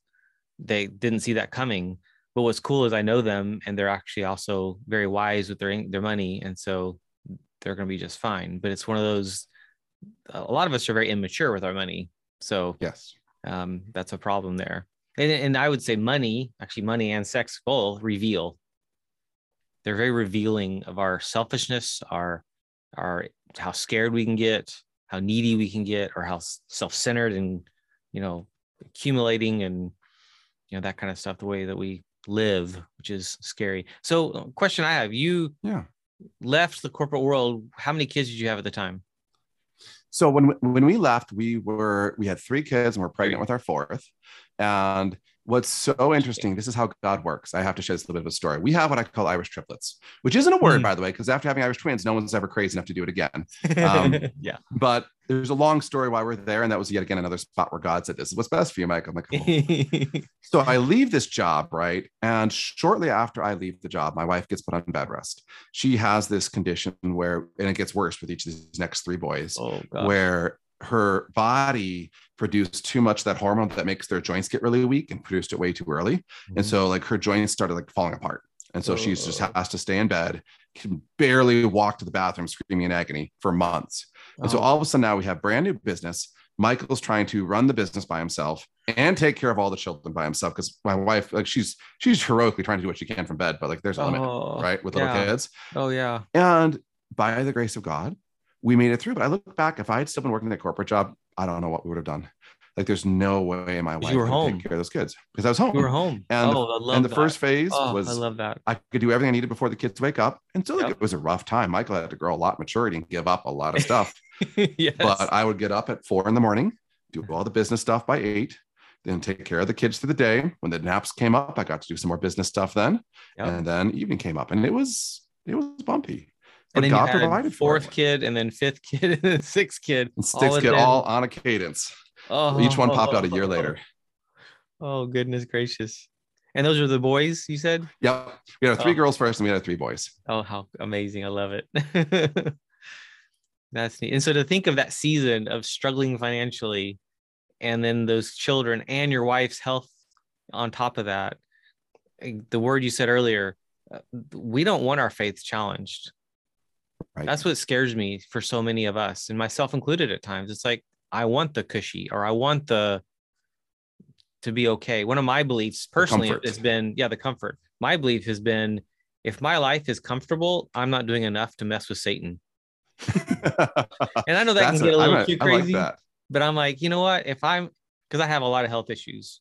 they didn't see that coming but what's cool is I know them and they're actually also very wise with their their money, and so they're going to be just fine. But it's one of those. A lot of us are very immature with our money, so yes, um, that's a problem there. And, and I would say money, actually, money and sex both reveal. They're very revealing of our selfishness, our our how scared we can get, how needy we can get, or how self-centered and you know accumulating and you know that kind of stuff. The way that we live, which is scary. So, uh, question I have: You yeah left the corporate world. How many kids did you have at the time? So when when we left, we were we had three kids and we're pregnant with our fourth, and what's so interesting this is how god works. I have to share this little bit of a story. We have what i call irish triplets which isn't a word mm. by the way because after having irish twins no one's ever crazy enough to do it again. Um, yeah. but there's a long story why we're there and that was yet again another spot where god said this is what's best for you mike. I'm like oh. so i leave this job right? And shortly after i leave the job my wife gets put on bed rest. She has this condition where and it gets worse with each of these next three boys oh, where her body produced too much that hormone that makes their joints get really weak and produced it way too early. Mm-hmm. And so like her joints started like falling apart. And so oh. she's just has to stay in bed, can barely walk to the bathroom screaming in agony for months. And so oh. all of a sudden now we have brand new business. Michael's trying to run the business by himself and take care of all the children by himself because my wife, like she's she's heroically trying to do what she can from bed, but like there's a limit, oh, right? With little kids. Oh yeah. And by the grace of God, we made it through. But I look back, if I had still been working that corporate job, I don't know what we would have done. Like, there's no way in my wife you were home. take care of those kids because I was home. You were home. And, oh, and the that. first phase oh, was I love that. I could do everything I needed before the kids wake up. And so yep. like, it was a rough time. Michael had to grow a lot of maturity and give up a lot of stuff. yes. But I would get up at four in the morning, do all the business stuff by eight, then take care of the kids through the day. When the naps came up, I got to do some more business stuff then. Yep. And then evening came up and it was it was bumpy and then God you had fourth kid, and then fifth kid, and then sixth kid, and sixth kid, all on a cadence. Oh, each one popped out a year later. Oh goodness gracious! And those are the boys you said? Yep. We had three oh. girls first, and we had three boys. Oh, how amazing! I love it. That's neat. And so to think of that season of struggling financially, and then those children and your wife's health on top of that, eh, the word you said earlier, uh, we don't want our faith challenged Right. That's what scares me for so many of us, and myself included at times. It's like I want the cushy, or I want the to be okay. One of my beliefs personally has been, yeah, the comfort. My belief has been, if my life is comfortable, I'm not doing enough to mess with Satan. and I know that can get a, a little a, too crazy, like but I'm like, you know what? If I'm because I have a lot of health issues.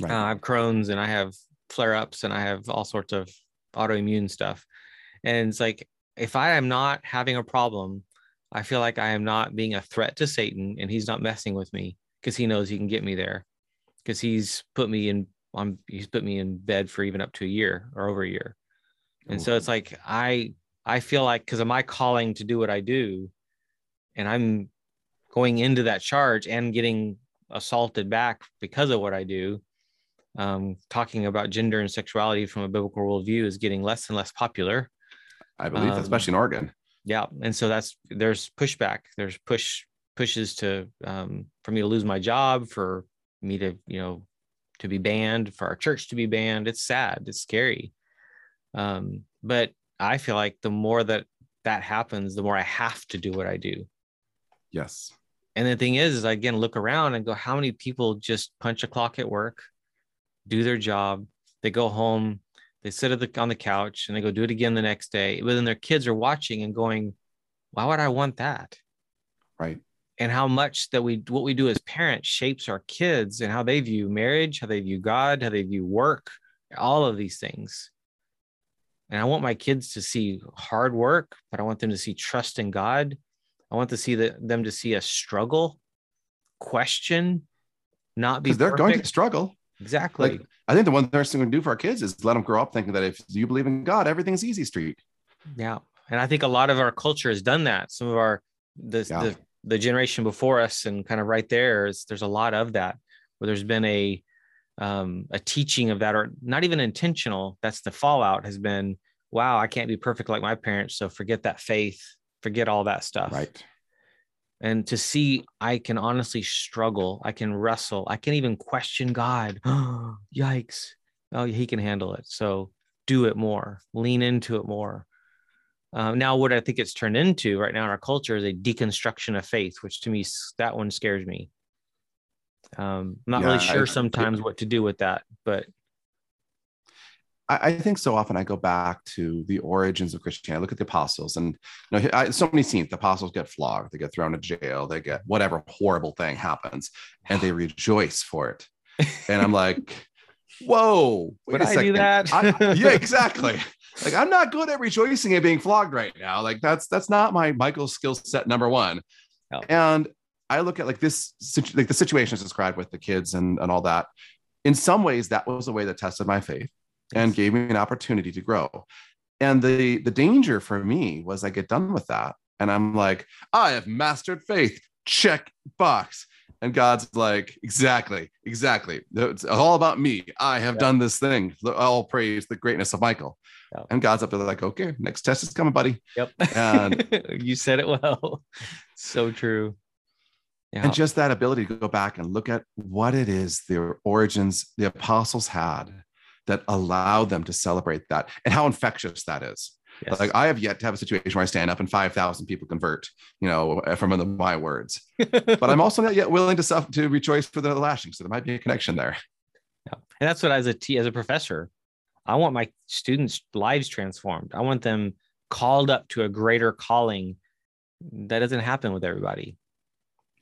Right. Uh, I have Crohn's and I have flare ups and I have all sorts of autoimmune stuff. And it's like if I am not having a problem, I feel like I am not being a threat to Satan and he's not messing with me because he knows he can get me there because he's put me in on he's put me in bed for even up to a year or over a year. And Ooh. so it's like I I feel like because of my calling to do what I do and I'm going into that charge and getting assaulted back because of what I do. Um, talking about gender and sexuality from a biblical worldview is getting less and less popular I believe, um, especially in Oregon. Yeah, and so that's there's pushback. There's push pushes to um, for me to lose my job, for me to you know to be banned, for our church to be banned. It's sad. It's scary. Um, but I feel like the more that that happens, the more I have to do what I do. Yes. And the thing is, is I again look around and go, how many people just punch a clock at work, do their job, they go home, they sit the, on the couch and they go do it again the next day. But then their kids are watching and going, why would I want that? Right. And how much that we, what we do as parents shapes our kids and how they view marriage, how they view God, how they view work, all of these things. And I want my kids to see hard work, but I want them to see trust in God. I want to see the, them to see a struggle, question, not be because they're perfect. going to struggle. Exactly. Like I think the one thing we can do for our kids is let them grow up thinking that if you believe in God, everything's easy street. Yeah. And I think a lot of our culture has done that. Some of our the Yeah. the, the generation before us and kind of right there is there's a lot of that where there's been a um a teaching of that or not even intentional. That's the fallout has been, wow, I can't be perfect like my parents. So forget that faith, forget all that stuff. Right. And to see I can honestly struggle, I can wrestle, I can even question God. Yikes. Oh, he can handle it. So do it more, lean into it more. Um, now, what I think it's turned into right now in our culture is a deconstruction of faith, which to me, that one scares me. Um, I'm not really sure I- sometimes what to do with that, but I, I think so often I go back to the origins of Christianity. I look at the apostles, and you know, I, so many scenes. The apostles get flogged, they get thrown to jail, they get whatever horrible thing happens, and they rejoice for it. And I'm like, whoa, wait would I second. do that? I- yeah, exactly. Like I'm not good at rejoicing and being flogged right now. Like that's that's not my Michael skill set number one. No. And I look at like this like the situation is described with the kids and and all that. In some ways, that was a way that tested my faith and gave me an opportunity to grow. And the the danger for me was I get done with that and I'm like, I have mastered faith. Check box. And God's like, exactly, exactly. It's all about me. I have Yeah. done this thing. All praise the greatness of Michael. Yeah. And God's up there like, okay, next test is coming, buddy. Yep. And- you said it well. So true. Yeah. And just that ability to go back and look at what it is the origins the apostles had that allowed them to celebrate that and how infectious that is. Yes. Like I have yet to have a situation where I stand up and 5,000 people convert, you know, uh, from the, my words. But I'm also not yet willing to self to rejoice for the lashing. So there might be a connection there. Yeah. And that's what as a t as a professor, I want my students' lives transformed. I want them called up to a greater calling that doesn't happen with everybody.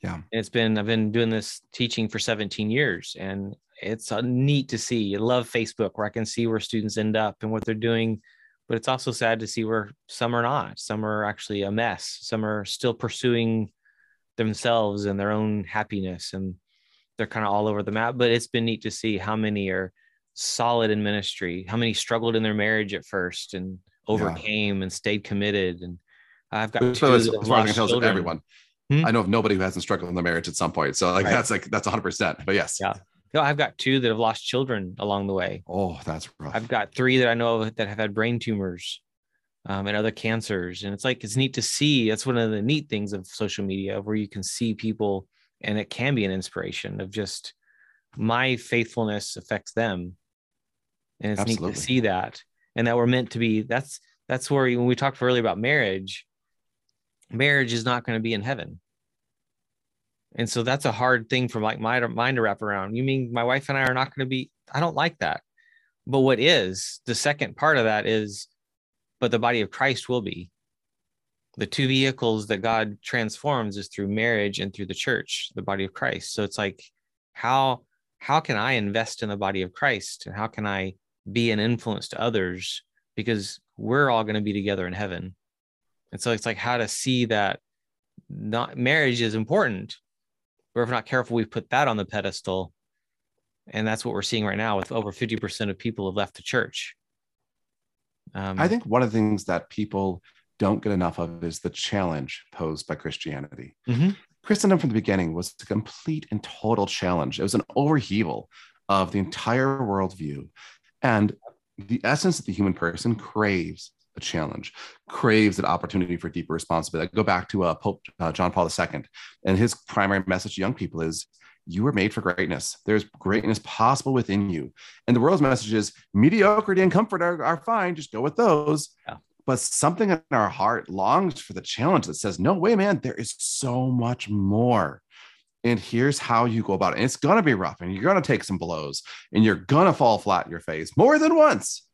Yeah. And it's been I've been doing this teaching for 17 years and it's neat to see. I love Facebook where I can see where students end up and what they're doing, but it's also sad to see where some are not. Some are actually a mess. Some are still pursuing themselves and their own happiness and they're kind of all over the map. But it's been neat to see how many are solid in ministry, how many struggled in their marriage at first and overcame and stayed committed. And I've got two as, as, far as I can tell, everyone. Hmm? I know of nobody who hasn't struggled in their marriage at some point. So like Right. that's like that's 100. percent But yes. Yeah. No, I've got two that have lost children along the way. Oh, that's rough. I've got three that I know of that have had brain tumors um, and other cancers. And it's like, it's neat to see. That's one of the neat things of social media where you can see people and it can be an inspiration of just my faithfulness affects them. And it's neat to see that. And that we're meant to be, that's, that's where when we talked earlier about marriage, marriage is not going to be in heaven. And so that's a hard thing for like my mind to wrap around. You mean my wife and I are not going to be, I don't like that. But what is the second part of that is, but the body of Christ will be. The two vehicles that God transforms is through marriage and through the church, the body of Christ. So it's like, how how can I invest in the body of Christ and how can I be an influence to others because we're all going to be together in heaven. And so it's like how to see that not marriage is important, but if we're not careful, we put that on the pedestal. And that's what we're seeing right now with over 50% of people have left the church. Um, I think one of the things that people don't get enough of is the challenge posed by Christianity. Mhm. Christendom from the beginning was a complete and total challenge. It was an overheaval of the entire worldview. And the essence of the human person craves a challenge, craves an opportunity for deeper responsibility. I go back to uh, Pope uh, John Paul II, and his primary message to young people is you were made for greatness. There's greatness possible within you. And the world's message is mediocrity and comfort are, are fine. Just go with those. Yeah. But something in our heart longs for the challenge that says, no way, man, there is so much more. And here's how you go about it. And it's going to be rough and you're going to take some blows and you're going to fall flat in your face more than once.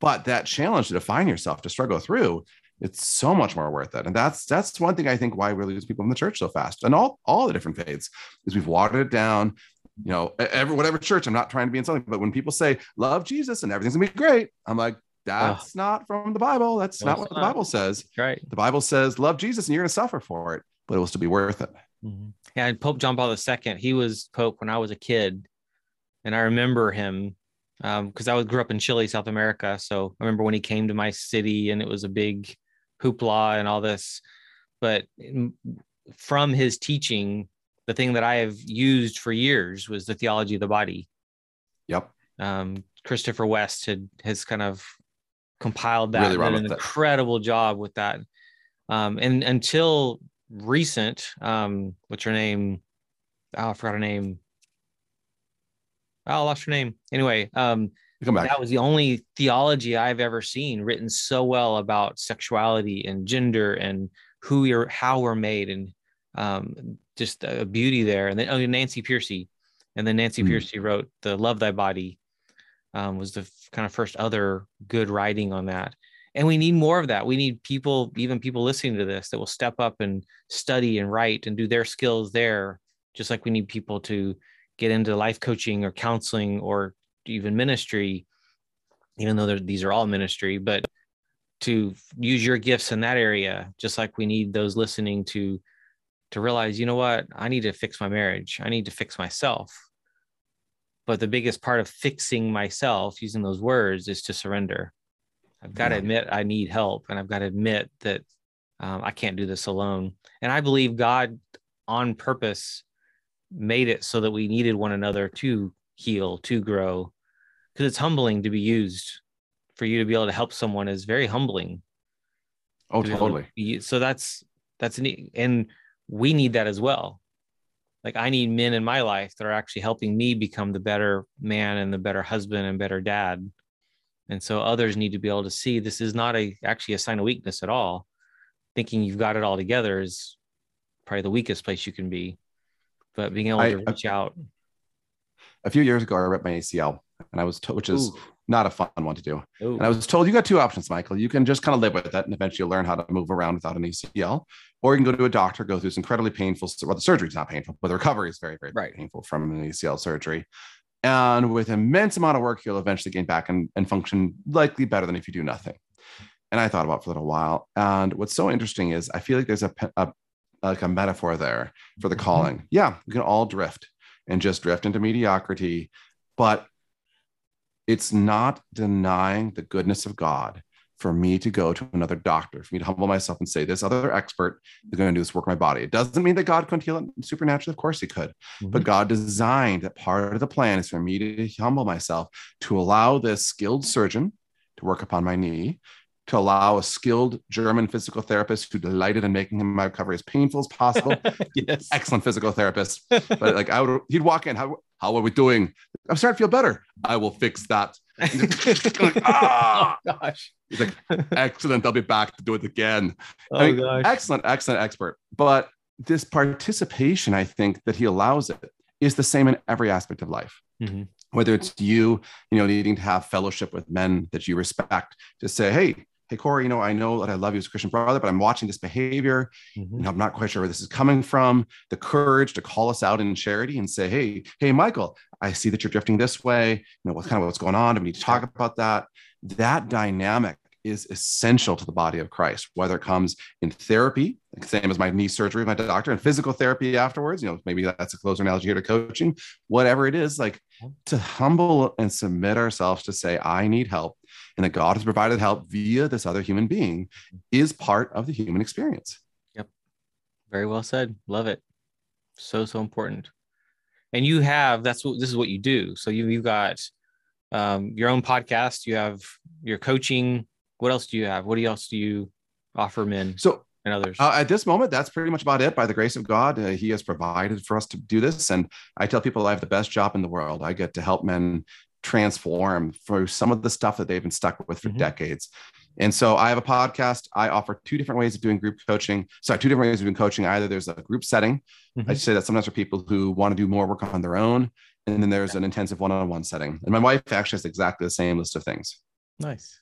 But that challenge to define yourself, to struggle through, it's so much more worth it. And that's that's one thing I think why we lose people in the church so fast. And all all the different faiths is we've watered it down. you know, every whatever church, I'm not trying to be insulting, but when people say love Jesus and everything's gonna be great, I'm like, that's oh. not from the Bible. That's no, not what not. the Bible says. That's right. The Bible says love Jesus and you're gonna suffer for it, but it will still be worth it. Mm-hmm. Yeah, and Pope John Paul II, he was Pope when I was a kid, and I remember him because um, I grew up in Chile, South America. So I remember when he came to my city, and it was a big hoopla and all this. But from his teaching, the thing that I have used for years was the theology of the body. Yep. Um, Christopher West had has kind of compiled that really did an incredible job with that. Um, and until recent, um, what's her name? Oh, I forgot her name. Oh, I lost her name. Anyway, um, that was the only theology I've ever seen written so well about sexuality and gender and who you're, how we're made, and um, just a beauty there. And then oh, Nancy Pearcey, and then Nancy mm. Pearcey wrote the "Love Thy Body," um, was the f- kind of first other good writing on that. And we need more of that. We need people, even people listening to this, that will step up and study and write and do their skills there, just like we need people to get into life coaching or counseling or even ministry, even though these are all ministry, but to use your gifts in that area, just like we need those listening to to realize, you know what, I need to fix my marriage. I need to fix myself. But the biggest part of fixing myself, using those words, is to surrender. I've got yeah. to admit I need help, and I've got to admit that um, I can't do this alone. And I believe God, on purpose, made it so that we needed one another to heal, to grow, because it's humbling to be used. For you to be able to help someone is very humbling. Oh, to totally. To so that's that's neat, and we need that as well. Like I need men in my life that are actually helping me become the better man and the better husband and better dad and so others need to be able to see this is not a actually a sign of weakness at all. Thinking you've got it all together is probably the weakest place you can be. But being able I, to reach I, out. A few years ago, I ripped my ACL, and I was told, which is Ooh. not a fun one to do. Ooh. And I was told you got two options, Michael. You can just kind of live with it, and eventually you'll learn how to move around without an ACL, or you can go to a doctor, go through this incredibly painful. Well, the surgery is not painful, but the recovery is very, very right. painful from an ACL surgery. And with immense amount of work, you'll eventually gain back and, and function likely better than if you do nothing. And I thought about for a little while. And what's so interesting is I feel like there's a, a like a metaphor there for the mm-hmm. calling. Yeah, we can all drift and just drift into mediocrity, but it's not denying the goodness of God for me to go to another doctor, for me to humble myself and say, this other expert is going to do this work in my body. It doesn't mean that God couldn't heal it supernaturally. Of course he could. Mm-hmm. But God designed that part of the plan is for me to humble myself to allow this skilled surgeon to work upon my knee, to allow a skilled German physical therapist who delighted in making my recovery as painful as possible. yes. Excellent physical therapist. but like I would, he'd walk in, how, how are we doing? I'm starting to feel better. I will fix that. like, ah! oh, gosh. He's like, excellent. I'll be back to do it again. Oh, I mean, gosh. Excellent, excellent expert. But this participation, I think, that he allows it is the same in every aspect of life. Mm-hmm. Whether it's you, you know, needing to have fellowship with men that you respect, to say, hey, hey corey you know i know that i love you as a christian brother but i'm watching this behavior mm-hmm. and i'm not quite sure where this is coming from. The courage to call us out in charity and say hey hey michael i see that you're drifting this way. You know what's kind of what's going on? Do we need to talk about that? That dynamic is essential to the body of Christ, whether it comes in therapy, same as my knee surgery my doctor, and physical therapy afterwards. You know, maybe that's a closer analogy here to coaching, whatever it is, like to humble and submit ourselves to say, I need help, and that God has provided help via this other human being is part of the human experience. Yep. Very well said. Love it. So, so important. And you have, that's what this is what you do. So you, you've got um, your own podcast, you have your coaching what else do you have? What else do you offer men? So and others? Uh, at this moment, that's pretty much about it. By the grace of God, uh, He has provided for us to do this, and I tell people I have the best job in the world. I get to help men transform through some of the stuff that they've been stuck with for mm-hmm. decades. And so I have a podcast. I offer two different ways of doing group coaching. Sorry, two different ways of doing coaching. Either there's a group setting. Mm-hmm. I say that sometimes for people who want to do more work on their own. And then there's an intensive one-on-one setting. And my wife actually has exactly the same list of things. Nice.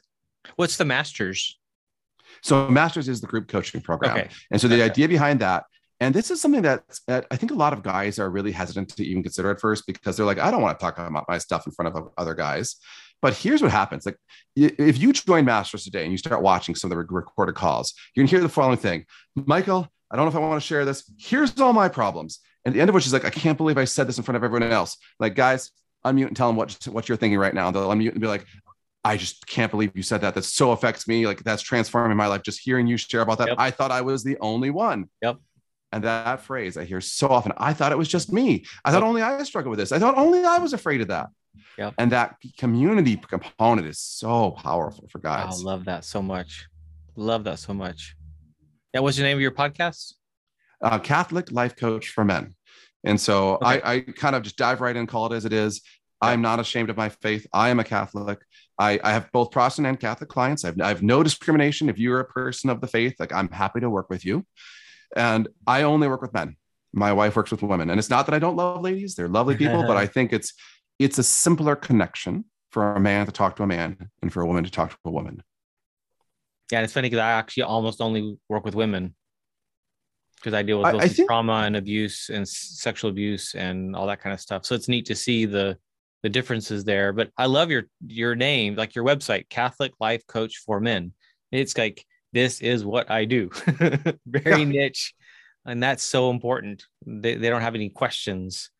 What's the masters? So masters is the group coaching program. Okay. And so the okay. idea behind that And this is something that, that I think a lot of guys are really hesitant to even consider at first because they're like, I don't want to talk about my stuff in front of other guys. But here's what happens: like, if you join Masters today and you start watching some of the recorded calls, you're gonna hear the following thing: Michael, I don't know if I want to share this. Here's all my problems. And at the end of which is like, I can't believe I said this in front of everyone else. Like, guys, unmute and tell them what what you're thinking right now. They'll unmute and be like, I just can't believe you said that. That so affects me. Like that's transforming my life. Just hearing you share about that. Yep. I thought I was the only one. Yep. And that phrase I hear so often. I thought it was just me. I thought only I struggled with this. I thought only I was afraid of that. Yep. And that community component is so powerful for guys. I love that so much. Love that so much. Yeah. What's the name of your podcast? Uh, Catholic Life Coach for Men. And so okay. I, I kind of just dive right in, call it as it is. I'm not ashamed of my faith. I am a Catholic. I, I have both Protestant and Catholic clients. I've, I have no discrimination. If you're a person of the faith, like I'm happy to work with you. And I only work with men. My wife works with women. And it's not that I don't love ladies, they're lovely people, but I think it's it's a simpler connection for a man to talk to a man and for a woman to talk to a woman. Yeah, it's funny because I actually almost only work with women because I deal with I, I think, trauma and abuse and sexual abuse and all that kind of stuff. So it's neat to see the the differences there. But I love your your name, like your website, Catholic Life Coach for Men. It's like this is what I do. Very yeah. niche, and that's so important. They they don't have any questions.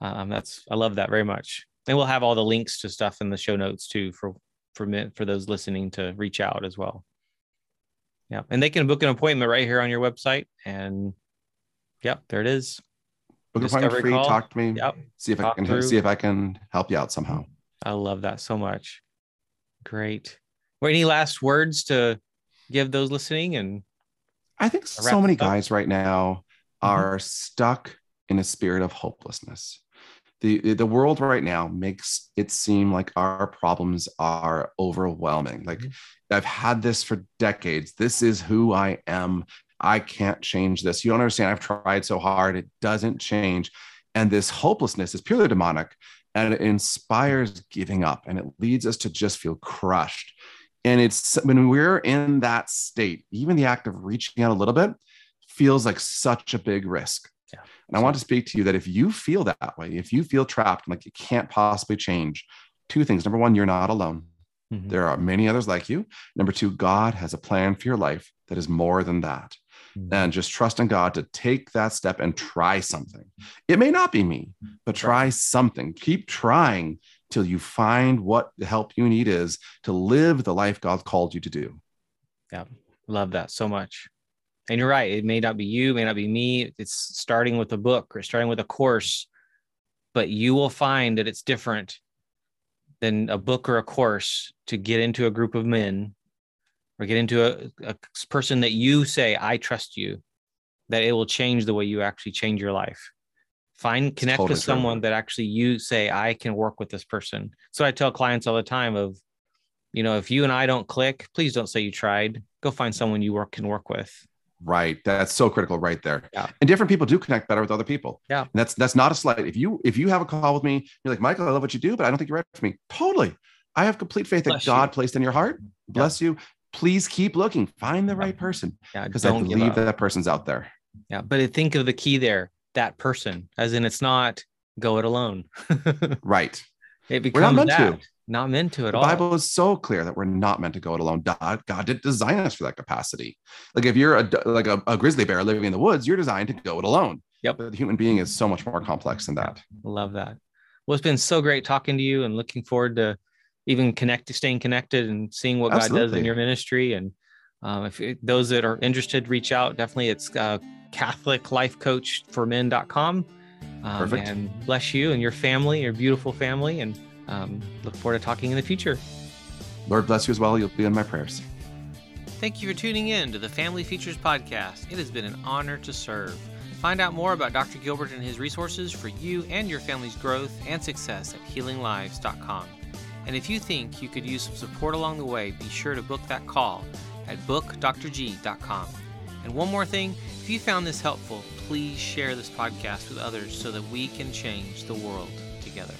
Um, that's I love that very much. And we'll have all the links to stuff in the show notes too for for for those listening to reach out as well. Yeah, and they can book an appointment right here on your website, and yep, there it is. Book appointment free. Call. Talk to me. Yep. See if talk I can through. see if I can help you out somehow. I love that so much. Great. Well, any last words to give those listening? And I think so many guys right now mm-hmm. are stuck in a spirit of hopelessness. The, the world right now makes it seem like our problems are overwhelming. Like mm-hmm. I've had this for decades. This is who I am. I can't change this. You don't understand. I've tried so hard. It doesn't change. And this hopelessness is purely demonic and it inspires giving up and it leads us to just feel crushed. And it's when we're in that state, even the act of reaching out a little bit feels like such a big risk. Yeah. And I want to speak to you that if you feel that way, if you feel trapped, like you can't possibly change, two things. Number one, you're not alone. Mm-hmm. There are many others like you. Number two, God has a plan for your life that is more than that mm-hmm. and just trust in God to take that step and try something. It may not be me, but try something. Keep trying till you find what the help you need is to live the life God called you to do. Yeah, love that so much. And you're right. It may not be you, may not be me. It's starting with a book or starting with a course, but you will find that it's different than a book or a course to get into a group of men or get into a, a person that you say, I trust you, that it will change the way you actually change your life. Find connect totally with someone true. that actually you say, I can work with this person. So I tell clients all the time of, you know, if you and I don't click, please don't say you tried. Go find someone you work can work with. Right. That's so critical right there. Yeah. And different people do connect better with other people. Yeah. And that's that's not a slight. If you if you have a call with me, you're like, Michael, I love what you do, but I don't think you're right for me. Totally. I have complete faith Bless that God you. placed in your heart. Bless yeah. you please keep looking. Find the right person. Yeah, because I believe that person's out there. Yeah, but think of the key there. That person, as in, it's not go it alone. right. It becomes we're not meant that. to. Not meant to at the all. The Bible is so clear that we're not meant to go it alone. God, God did design us for that capacity. Like if you're a like a, a grizzly bear living in the woods, you're designed to go it alone. Yep. But the human being is so much more complex than that. Love that. Well, it's been so great talking to you and looking forward to even connect, staying connected and seeing what Absolutely. God does in your ministry. And um, if it, those that are interested, reach out. Definitely, it's uh, CatholicLifeCoachForMen.com. Um, Perfect. And bless you and your family, your beautiful family, and um, look forward to talking in the future. Lord bless you as well. You'll be in my prayers. Thank you for tuning in to the Family Features Podcast. It has been an honor to serve. Find out more about Dr. Gilbert and his resources for you and your family's growth and success at healinglives.com. And if you think you could use some support along the way, be sure to book that call at bookdrg.com. And one more thing, if you found this helpful, please share this podcast with others so that we can change the world together.